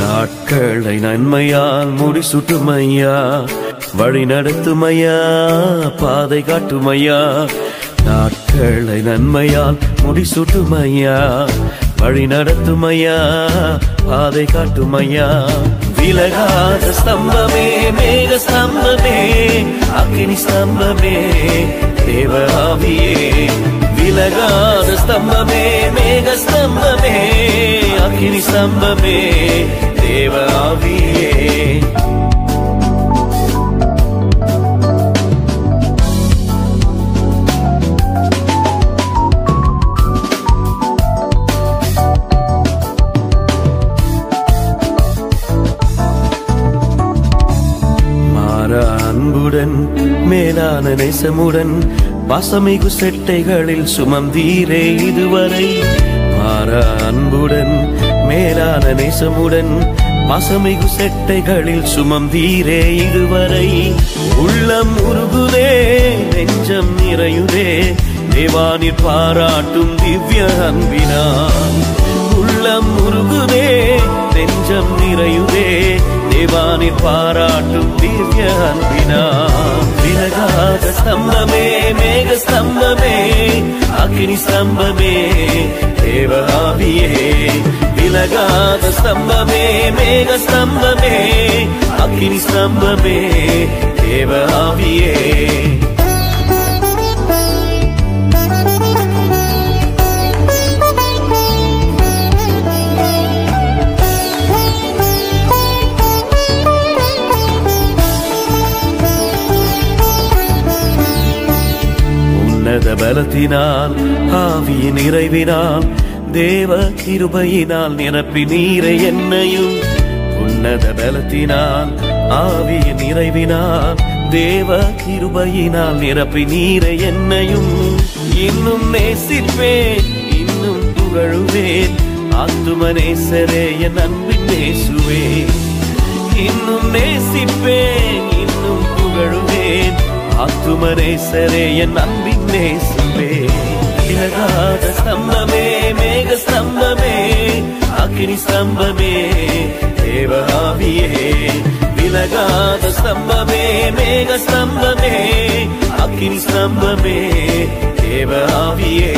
நாட்களை நன்மையால் முடிசுட்டுமையா வழி நடத்துமையா? பாதை காட்டுமையா? நாட்களை நன்மையால் முடிசூட்டுமையா? வழி நடத்துமையா? பாதை காட்டுமையா? விலகாத ஸ்தம்பமே மேக ஸ்தம்பமே அக்னி ஸ்தம்பமே தேவாவியே விலகாத ஸ்தம்பமே மேக ஸ்தம்பமே அக்னி ஸ்தம்பமே தேவாவியே அன்புடன் மேலான நேசமுடன் பாசமிகு செட்டைகளில் சுமந்தீரே இதுவரை. மாறா அன்புடன் மேலான நேசமுடன் பசமிகு செட்டைகளில் சுமந்தீரே இதுவரை. உள்ளம் உருகுதே நெஞ்சம் நிறையுதே தேவானிற் பாராட்டும் திவ்ய அன்பினான். உள்ளம் உருகுதே நெஞ்சம் நிறையுதே தேவானின் பாராட்டும் திவ்ய அன்பினா விலகாத ஸ்தம்பமே மேக ஸ்தம்பமே அக்னி ஸ்தம்பமே தேவ ஆவியே விலகாத ஸ்தம்பமே மேக ஸ்தம்பமே அக்னி ஸ்தம்பமே தேவ ஆவியே பலத்தினால் ஆவியின் நிறைவினால் தேவ கிருபையினால் நிரப்பி நீரை என்னையும். உன்னத பலத்தினால் ஆவியின் நிறைவினால் தேவ கிருபையினால் நிரப்பி நீரை என்னையும். இன்னும் நேசிப்பேன் இன்னும் புகழுவேன். ஆத்தும நேசரே என் அன்பின் நேசுவேன் இன்னும் நேசிப்பேன் இன்னும் புகழுவேன். ஆத்துமரேசரே என் அன்பின் நேசமே. விலகாத ஸ்தம்பமே மேக ஸ்தம்பமே அக்னி ஸ்தம்பமே தேவாவியே விலகாத ஸ்தம்பமே மேக ஸ்தம்பமே அக்னி ஸ்தம்பமே தேவாவியே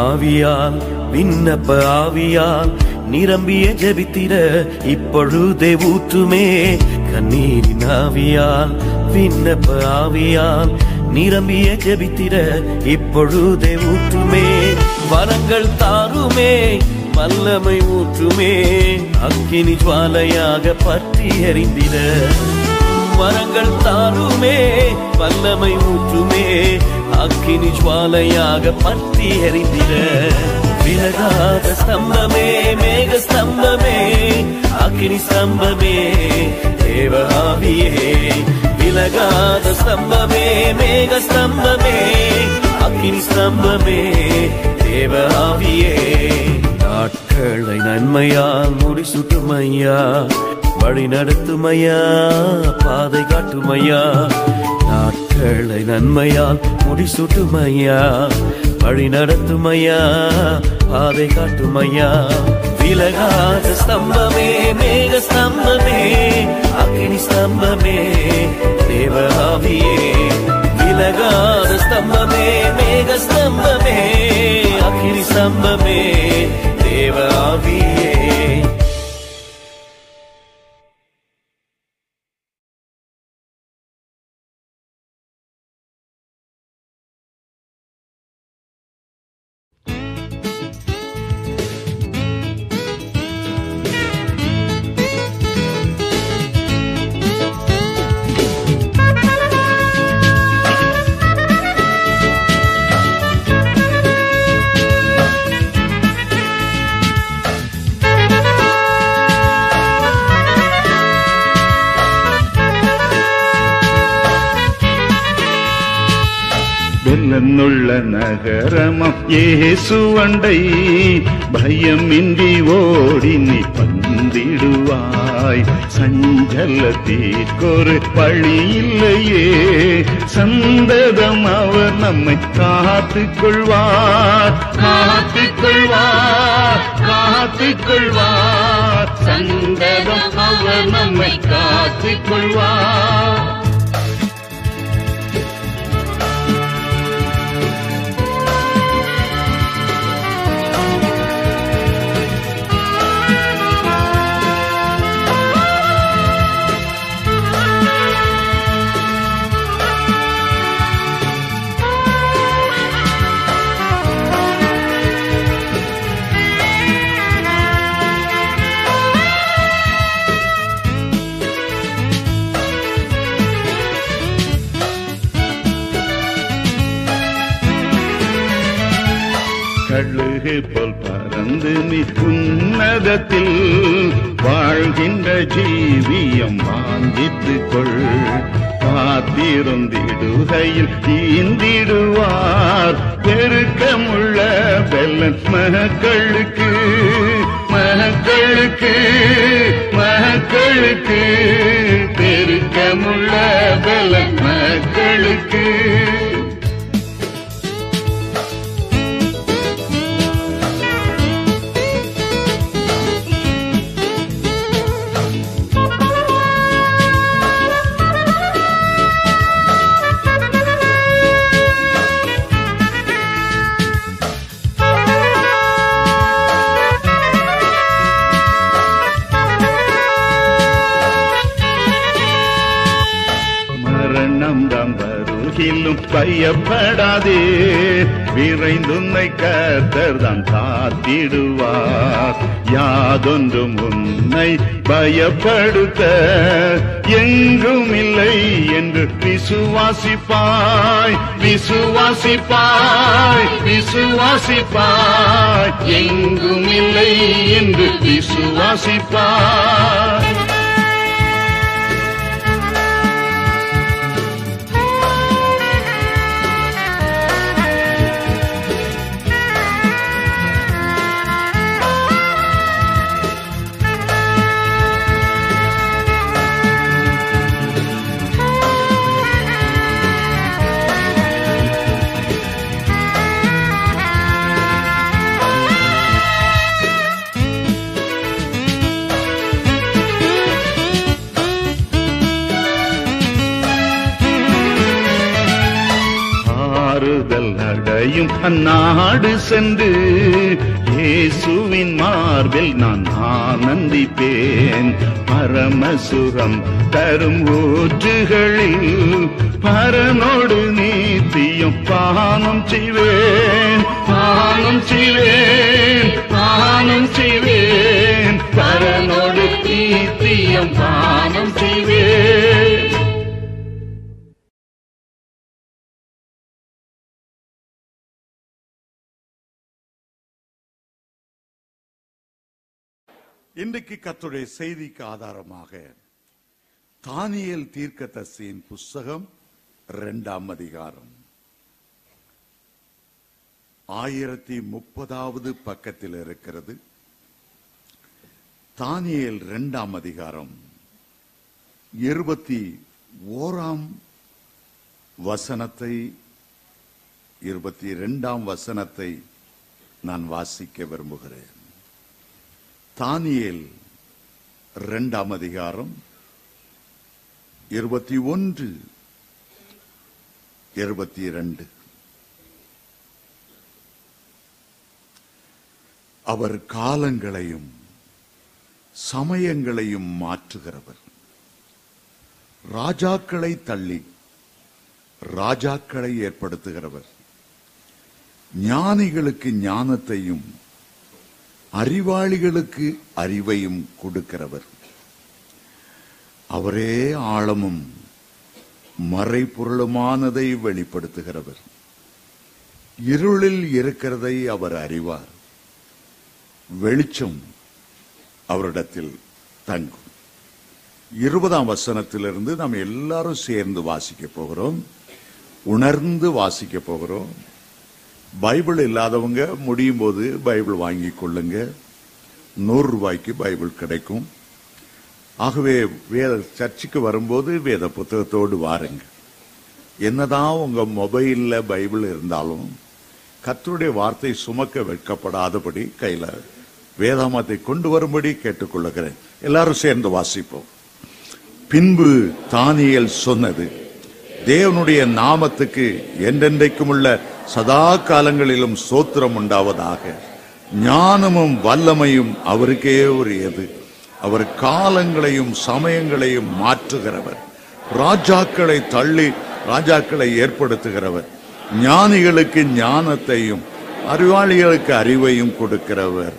ஆவியால் விண்ணப்ப ஆவியால் நிரம்பிய ஜெபித்திட இப்பொழுதே ஊற்றுமே. கண்ணீரின் ஆவியால் விண்ணப்ப ஆவியால் நிரம்பிய ஜெபித்திட இப்பொழுதே ஊற்றுமே. வரங்கள் தாருமே வல்லமை ஊற்றுமே. அக்கினி ஜுவாலையாக பற்றி எறிந்திட வரங்கள் தாருமே வல்லமை ஊற்றுமே அக்கினி ஜுவாலையாக பற்றி எறிந்திட விலகாத ஸ்தம்பமே மேக ஸ்தம்பமே அக்கினி ஸ்தம்பமே தேவாவியே விலகாத ஸ்தம்பமே மேக ஸ்தம்பமே அக்கினி ஸ்தம்பமே தேவாவியே நாட்களை நன்மையால் முடிசுட்டுமையா வழி நடத்துமையா? பாதை காட்டுமையா? நாட்களை நன்மையால் முடிசூட்டுமையா? வழி நடத்துமையா? பாதை காட்டுமையா? விலகாத ஸ்தம்பமே மேக ஸ்தம்பமே அக்னி ஸ்தம்பமே தேவ விலகாத ஸ்தம்பமே மேக ஸ்தம்பமே அக்னி ஸ்தம்பமே தேவ நகரமம் இயேசுவண்டை பயமின்றி ஓடி நீ பந்திடுவாய். சஞ்சலத்திற்கொரு பழி இல்லையே. சந்ததம் அவர் நம்மை காத்துக் கொள்வார் காத்துக் கொள்வார் காத்துக் கொள்வார் சந்ததம் அவர் நம்மை காத்துக் கொள்வார் உன்னதத்தில் வாழ்கின்ற ஜீவியம் வாங்கித்துக் கொள் காத்திருந்திடுகையில் தீந்திடுவார் பெருக்கமுள்ள வெள்ளன் மகளுக்கு மகளுக்கு மகளுக்கு பெருக்கமுள்ள வெள்ளன் மகளுக்கு கர்த்தர் தான் காத்திடுவார். யாதொன்றும் உன்னை பயப்படுத்த எங்கும் இல்லை என்று விசுவாசிப்பாய். விசுவாசிப்பாய் விசுவாசிப்பாய். எங்கும் இல்லை என்று விசுவாசிப்பாய். அடையும் அந்நாடு சென்று இயேசுவின் மார்பில் நான் ஆனந்திப்பேன். பரமசுரம் தரும் ஊற்றுகளில் பரனோடு நீத்தியும் பானம் செய்வேன். பானம் செய்வேன் பானம் செய்வேன். பரனோடு நீத்தியம் பானம் செய்வேன். இன்றைக்கு கத்துடைய செய்திக்கு ஆதாரமாக தானியல் தீர்க்க தசியின் புஸ்தகம் இரண்டாம் அதிகாரம். ஆயிரத்தி முப்பதாவது பக்கத்தில் இருக்கிறது. தானியல் இரண்டாம் அதிகாரம் இருபத்தி ஓராம் வசனத்தை இருபத்தி இரண்டாம் வசனத்தை நான் வாசிக்க விரும்புகிறேன். தானியல் இரண்டாம் அதிகாரம் இருபத்தி ஒன்று இருபத்தி இரண்டு. அவர் காலங்களையும் சமயங்களையும் மாற்றுகிறவர். ராஜாக்களை தள்ளி ராஜாக்களை ஏற்படுத்துகிறவர். ஞானிகளுக்கு ஞானத்தையும் அறிவாளிகளுக்கு அறிவையும் கொடுக்கிறவர். அவரே ஆழமும் மறைபொருளுமானதை வெளிப்படுத்துகிறவர். இருளில் இருக்கிறதை அவர் அறிவார். வெளிச்சம் அவரிடத்தில் தங்கும். இருபதாம் வசனத்திலிருந்து நாம் எல்லாரும் சேர்ந்து வாசிக்க போகிறோம். உணர்ந்து வாசிக்க போகிறோம். பைபிள் இல்லாதவங்க முடியும் போது பைபிள் வாங்கி கொள்ளுங்க. நூறு ரூபாய்க்கு பைபிள் கிடைக்கும். ஆகவே வேத சர்ச்சுக்கு வரும்போது வேத புத்தகத்தோடு வாருங்க. என்னதான் உங்க மொபைல்ல பைபிள் இருந்தாலும் கத்தருடைய வார்த்தை சுமக்க வைக்கப்படாதபடி கையில வேதாமத்தை கொண்டு வரும்படி கேட்டுக்கொள்ளுகிறேன். எல்லாரும் சேர்ந்து வாசிப்போம். பின்பு தானியல் சொன்னது தேவனுடைய நாமத்துக்கு என்றென்றைக்கும் உள்ள சதா காலங்களிலும் சோத்திரம் உண்டாவதாக ஞானமும் வல்லமையும் அவருக்கே உரியது. அவர் காலங்களையும் சமயங்களையும் மாற்றுகிறவர். ராஜாக்களை தள்ளி ராஜாக்களை ஏற்படுத்துகிறவர். ஞானிகளுக்கு ஞானத்தையும் அறிவாளிகளுக்கு அறிவையும் கொடுக்கிறவர்.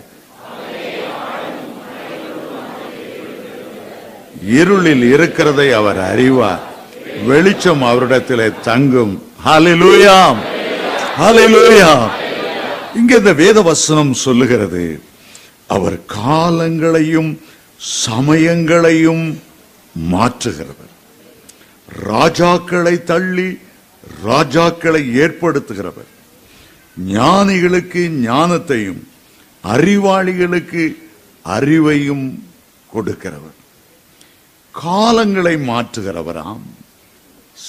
இருளில் இருக்கிறதை அவர் அறிவார். வெளிச்சம் அவரிடத்திலே தங்கும். ஹலிலூயாம் இங்க இந்த வேத வசனம் சொல்லுகிறது. அவர் காலங்களையும் சமயங்களையும் மாற்றுகிறவர். ராஜாக்களை தள்ளி ராஜாக்களை ஏற்படுத்துகிறவர். ஞானிகளுக்கு ஞானத்தையும் அறிவாளிகளுக்கு அறிவையும் கொடுக்கிறவர். காலங்களை மாற்றுகிறவராம்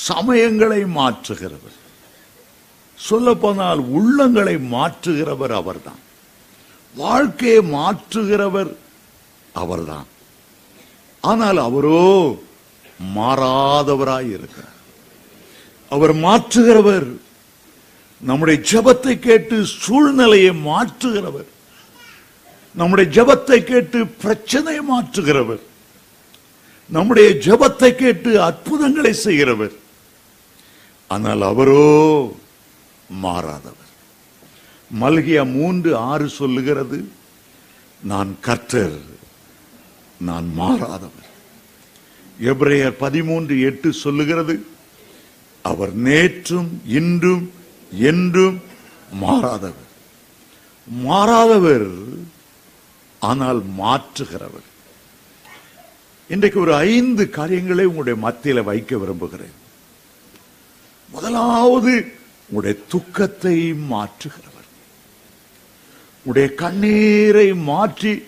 சமயங்களை மாற்றுகிறவர். சொல்லப்போனால் உள்ளங்களை மாற்றுகிறவர் அவர்தான். வாழ்க்கையை மாற்றுகிறவர் அவர்தான். ஆனால் அவரோ மாறாதவராய் இருக்கிறார். அவர் மாற்றுகிறவர் நம்முடைய ஜெபத்தை கேட்டு சூழ்நிலையை மாற்றுகிறவர் நம்முடைய ஜெபத்தை கேட்டு பிரச்சனையை மாற்றுகிறவர் நம்முடைய ஜெபத்தை கேட்டு அற்புதங்களை செய்கிறவர். ஆனால் அவரோ மாறாதவர். மல்கியா மூன்று ஆறு சொல்லுகிறது நான் கர்த்தர் நான் மாறாதவர். எப்ரேயர் பதிமூன்று எட்டு சொல்லுகிறது அவர் நேற்றும் இன்றும் என்றும் மாறாதவர். மாறாதவர் ஆனால் மாற்றுகிறவர். இன்றைக்கு ஒரு ஐந்து காரியங்களை உங்களுடைய மத்தியில வைக்க விரும்புகிறேன். முதலாவது உடைய துக்கத்தை மாற்றுகிறவர். உடைய கண்ணீரை மாற்றி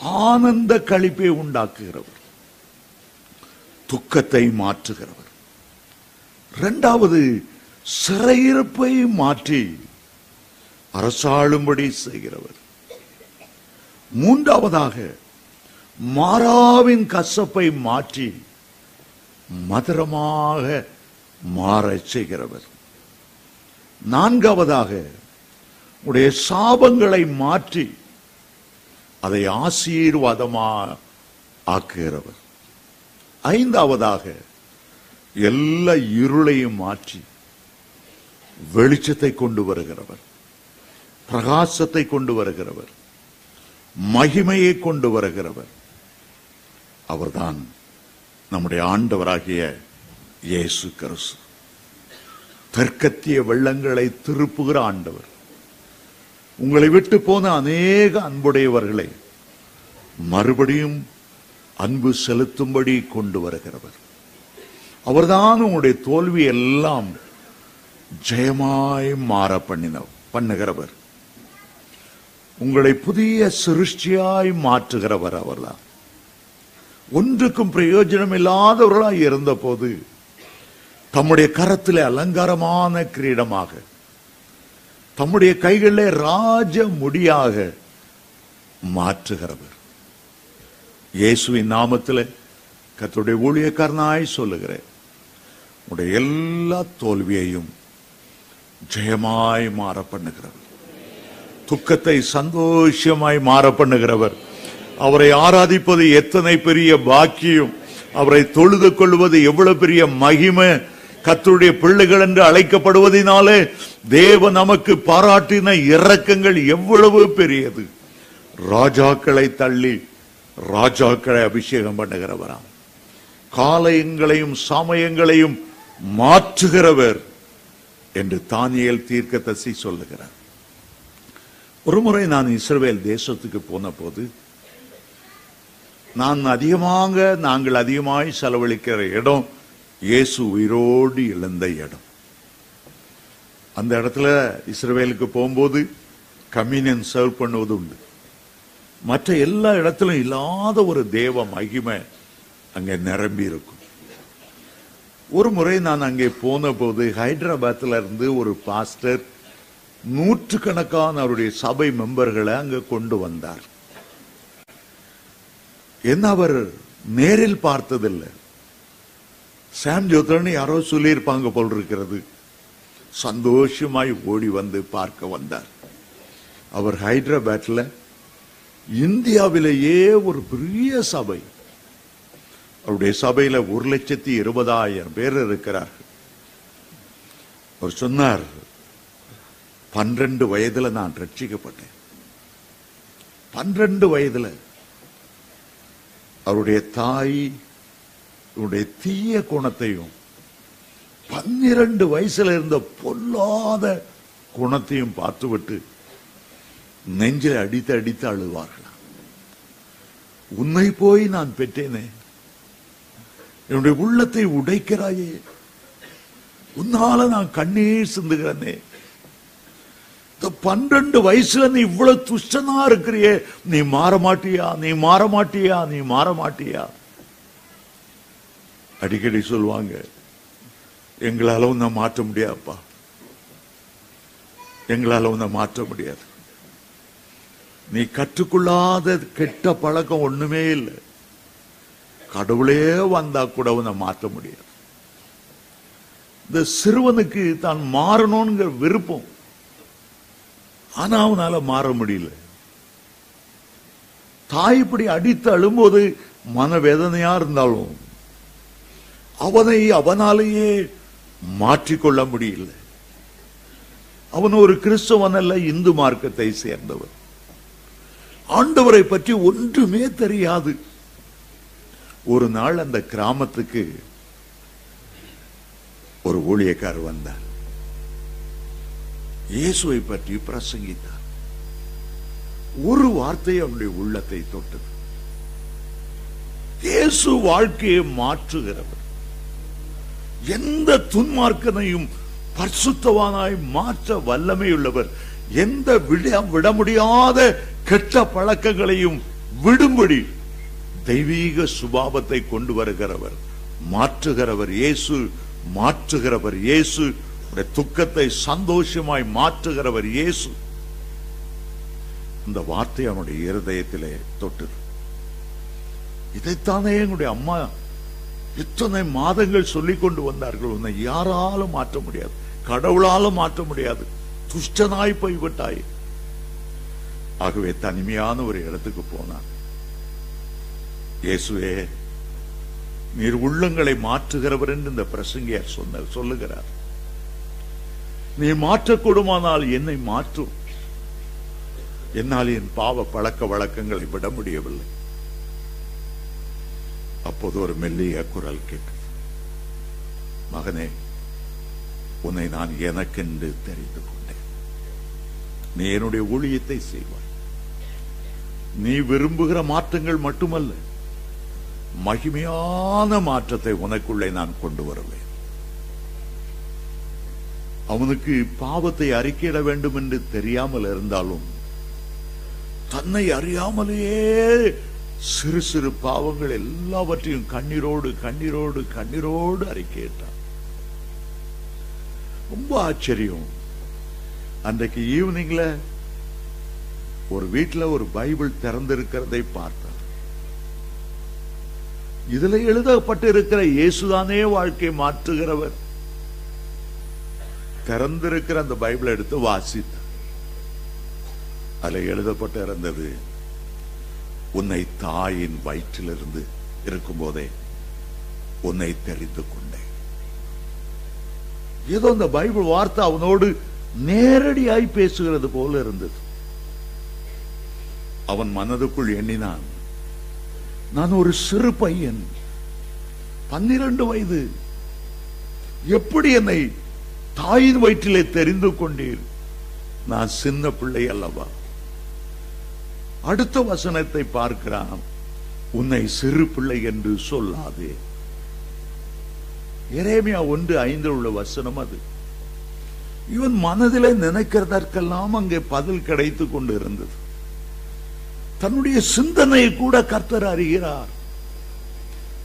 ஆனந்த கழிப்பை உண்டாக்குகிறவர். துக்கத்தை மாற்றுகிறவர். இரண்டாவது சிறையிருப்பை மாற்றி அரசாளும்படி செய்கிறவர். மூன்றாவதாக மாறாவின் கசப்பை மாற்றி மதுரமாக மாறச் செய்கிறவர். நான்காவதாக உடைய சாபங்களை மாற்றி அதை ஆசீர்வாதமா ஆக்குகிறவர். ஐந்தாவதாக எல்லா இருளையும் மாற்றி வெளிச்சத்தை கொண்டு வருகிறவர். பிரகாசத்தை கொண்டு வருகிறவர். மகிமையை கொண்டு வருகிறவர். அவர்தான் நம்முடைய ஆண்டவராகிய இயேசு கிறிஸ்து. கற்கத்திய வெள்ளங்களை திருப்புகிற ஆண்டவர். உங்களை விட்டு போன அநேக அன்புடையவர்களை மறுபடியும் அன்பு செலுத்தும்படி கொண்டு வருகிறவர். அவர்தான் உங்களுடைய தோல்வி எல்லாம் ஜெயமாய் மாற பண்ணின பண்ணுகிறவர். உங்களை புதிய சிருஷ்டியாய் மாற்றுகிறவர் அவர்தான். ஒன்றுக்கும் பிரயோஜனம் இல்லாதவர்களாய் இருந்த போது தம்முடைய கரத்தில் அலங்காரமான கிரீடமாக தம்முடைய கைகளிலே ராஜ முடியாக மாற்றுகிறவர். இயேசுவின் நாமத்திலே கத்துடைய ஊழியக்காரனாய் சொல்லுகிறேன். உடைய எல்லா தோல்வியையும் ஜெயமாய் மாற பண்ணுகிறவர் துக்கத்தை சந்தோஷமாய் மாற பண்ணுகிறவர் அவரை ஆராதிப்பது எத்தனை பெரிய பாக்கியம். அவரை தொழுது கொள்வது எவ்வளவு பெரிய மகிமை. கத்துடைய பிள்ளைகள் என்று அழைக்கப்படுவதனாலே தேவ நமக்கு பாராட்டின இறக்கங்கள் எவ்வளவு பெரியது. ராஜாக்களை தள்ளி ராஜாக்களை அபிஷேகம் பண்ணுகிறவராம். காலயங்களையும் சமயங்களையும் மாற்றுகிறவர் என்று தானியல் தீர்க்க தசி சொல்லுகிறார். ஒருமுறை நான் இஸ்ரேல் தேசத்துக்கு போன போது நான் அதிகமாக நாங்கள் அதிகமாய் செலவழிக்கிற இடம் இயேசு உயிரோடு எழுந்த இடம். அந்த இடத்துல இஸ்ரேலுக்கு போகும்போது கம்யூனியன் சர்வ் பண்ணுவது உண்டு. மற்ற எல்லா இடத்திலும் இல்லாத ஒரு தேவ மகிமை அங்கே நிரம்பி இருக்கும். ஒரு முறை நான் அங்கே போன போது ஹைதராபாத்ல இருந்து ஒரு பாஸ்டர் நூற்றுக்கணக்கான அவருடைய சபை மெம்பர்களை அங்கே கொண்டு வந்தார். என்ன அவர் நேரில் பார்த்ததில்லை. சாம் ஜோத்ரன் யாரோ சொல்லியிருப்பாங்க போல் இருக்கிறது. சந்தோஷமாய் ஓடி வந்து பார்க்க வந்தார். அவர் ஹைதராபாத்ல இந்தியாவிலேயே ஒரு பெரிய சபை. அவருடைய சபையில ஒரு லட்சத்தி இருபதாயிரம் பேர் இருக்கிறார்கள். அவர் சொன்னார் பன்னிரண்டு வயதுல நான் ரட்சிக்கப்பட்டேன். பன்னிரண்டு வயதுல அவருடைய தாய் இவருடைய தீய குணத்தையும் பன்னிரண்டு வயசுல இருந்த பொல்லாத குணத்தையும் பார்த்துவிட்டு நெஞ்சில் அடித்து அடித்து அழுவார்களாம் உன்னை போய் நான் பெற்றேனே. என்னுடைய உள்ளத்தை உடைக்கிறாயே. உன்னால நான் கண்ணீர் சிந்துகிறனே. இந்த பன்னிரண்டு வயசுல நீ இவ்வளவு துஷ்டனா இருக்கிறியே. நீ மாற மாட்டியா? நீ மாற மாட்டியா? நீ மாற மாட்டியா? அடிக்கடி சொல்லுவாங்க எங்களால உன்னை மாற்ற முடியாதுப்பா. எங்களால உன்னை மாற்ற முடியாது. நீ கற்றுக்கொள்ளாத கெட்ட பழக்கம் ஒண்ணுமே இல்லை. கடவுளே வந்தா கூட உன்னை மாற்ற முடியாது. இந்த சிறுவனுக்கு தான் மாறணும்ங்கிற விருப்பம். ஆனா அவனால மாற முடியல. தாய் இப்படி அடித்து அழும்போது மனவேதனையா இருந்தாலும் அவனை அவனாலேயே மாற்றிக்கொள்ள முடியல. அவன் ஒரு கிறிஸ்தவன் அல்ல இந்து மார்க்கத்தை சேர்ந்தவன். ஆண்டவரை பற்றி ஒன்றுமே தெரியாது. ஒரு நாள் அந்த கிராமத்துக்கு ஒரு ஊழியக்காரர் வந்தார். இயேசுவை பற்றி பிரசங்கித்தார். ஒரு வார்த்தை அவனுடைய உள்ளத்தை தொட்டது. இயேசு வாழ்க்கையை மாற்றுகிறவர். எந்த துன்மார்க்கனையும் பரிசுத்தவானாய் மாற்ற வல்லமையுள்ளவர். எந்த விட விட முடியாத கெட்ட பழக்கங்களையும் விடும்படி தெய்வீக சுபாவத்தை கொண்டு வருகிறவர். மாற்றுகிறவர் இயேசு மாற்றுகிறவர் இயேசு. துக்கத்தை சந்தோஷமாய் மாற்றுகிறவர் இயேசு. இந்த வார்த்தை அவனுடைய இருதயத்திலே தொட்டு இதைத்தானே எங்களுடைய அம்மா இத்தனை மாதங்கள் சொல்லிக் கொண்டு வந்தார்கள் உன்னை யாராலும் மாற்ற முடியாது. கடவுளாலும் மாற்ற முடியாது. துஷ்டனாய் போய்விட்டாய். ஆகவே தனிமையான ஒரு இடத்துக்கு போனான். இயேசுவே நீர் உள்ளங்களை மாற்றுகிறவர் என்று இந்த பிரசங்கியார் சொன்ன சொல்லுகிறார். நீ மாற்றக்கூடுமானால் என்னை மாற்றும். என்னால் என் பாவ பழக்க வழக்கங்களை விட முடியவில்லை. அப்போது ஒரு மெல்லிய குரல் கேட்டது மகனே உன்னை நான் எனக்கென்று தெரிந்து கொண்டேன். நீ என்னுடைய ஊழியத்தை செய்வாய். நீ விரும்புகிற மாற்றங்கள் மட்டுமல்ல மகிமையான மாற்றத்தை உனக்குள்ளே நான் கொண்டு வருவேன். அவனுக்கு பாவத்தை அறிக்கையிட வேண்டும் என்று தெரியாமல் இருந்தாலும் தன்னை அறியாமலேயே சிறு சிறு பாவங்கள் எல்லாவற்றையும் கண்ணீரோடு கண்ணீரோடு கண்ணீரோடு அறிக்கையிட்டான். ரொம்ப ஆச்சரியம். அன்றைக்கு ஈவினிங்ல ஒரு வீட்டுல ஒரு பைபிள் திறந்திருக்கிறதை பார்த்தார் இதுல எழுதப்பட்டு இருக்கிற இயேசுதானே வாழ்க்கை மாற்றுகிறவர். திறந்திருக்கிற அந்த பைபிளை எடுத்து வாசித்தார் அதுல எழுதப்பட்டு இருந்தது உன்னை தாயின் வயிற்றிலிருந்து இருக்கும்போதே உன்னை தெரிந்து கொண்டேன். ஏதோ இந்த பைபிள் வார்த்தை அவனோடு நேரடியாய் பேசுகிறது போல இருந்தது. அவன் மனதுக்குள் எண்ணினான் நான் ஒரு சிறு பையன் பன்னிரண்டு வயது. எப்படி என்னை தாயின் வயிற்றிலே தெரிந்து கொண்டீர்? நான் சின்ன பிள்ளை அல்லவா? அடுத்த வசனத்தை பார்க்கிறான். உன்னை சிறு பிள்ளை என்று சொல்லாதே. எரேமியா ஒன்று ஐந்தில் உள்ள வசனம் அது. இவன் மனதிலே நினைக்கிறதற்கெல்லாம் அங்கே பதில் கிடைத்து கொண்டு இருந்தது தன்னுடைய சிந்தனையை கூட கர்த்தர் அறிகிறார்.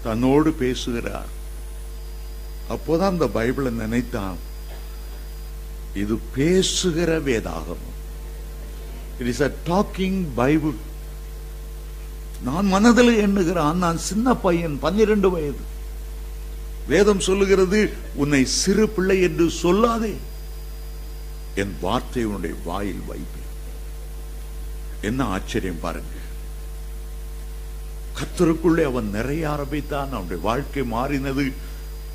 தன்னோடு பேசுகிறார். அப்போதான் அந்த பைபிளை நினைத்தான். இது பேசுகிற வேதாகம் it is a talking Bible நான் மனதில் எண்ணுகிறான் நான் சின்ன பையன் பன்னிரண்டு வயது. வேதம் சொல்லுகிறது உன்னை சிறு பிள்ளை என்று சொல்லாதே. என் வார்த்தை உன்னுடைய வாயில் வைப்பேன். என்ன ஆச்சரியம் பாருங்க. கத்தருக்குள்ளே அவன் நிறைய ஆரம்பித்தான். அவனுடைய வாழ்க்கை மாறினது.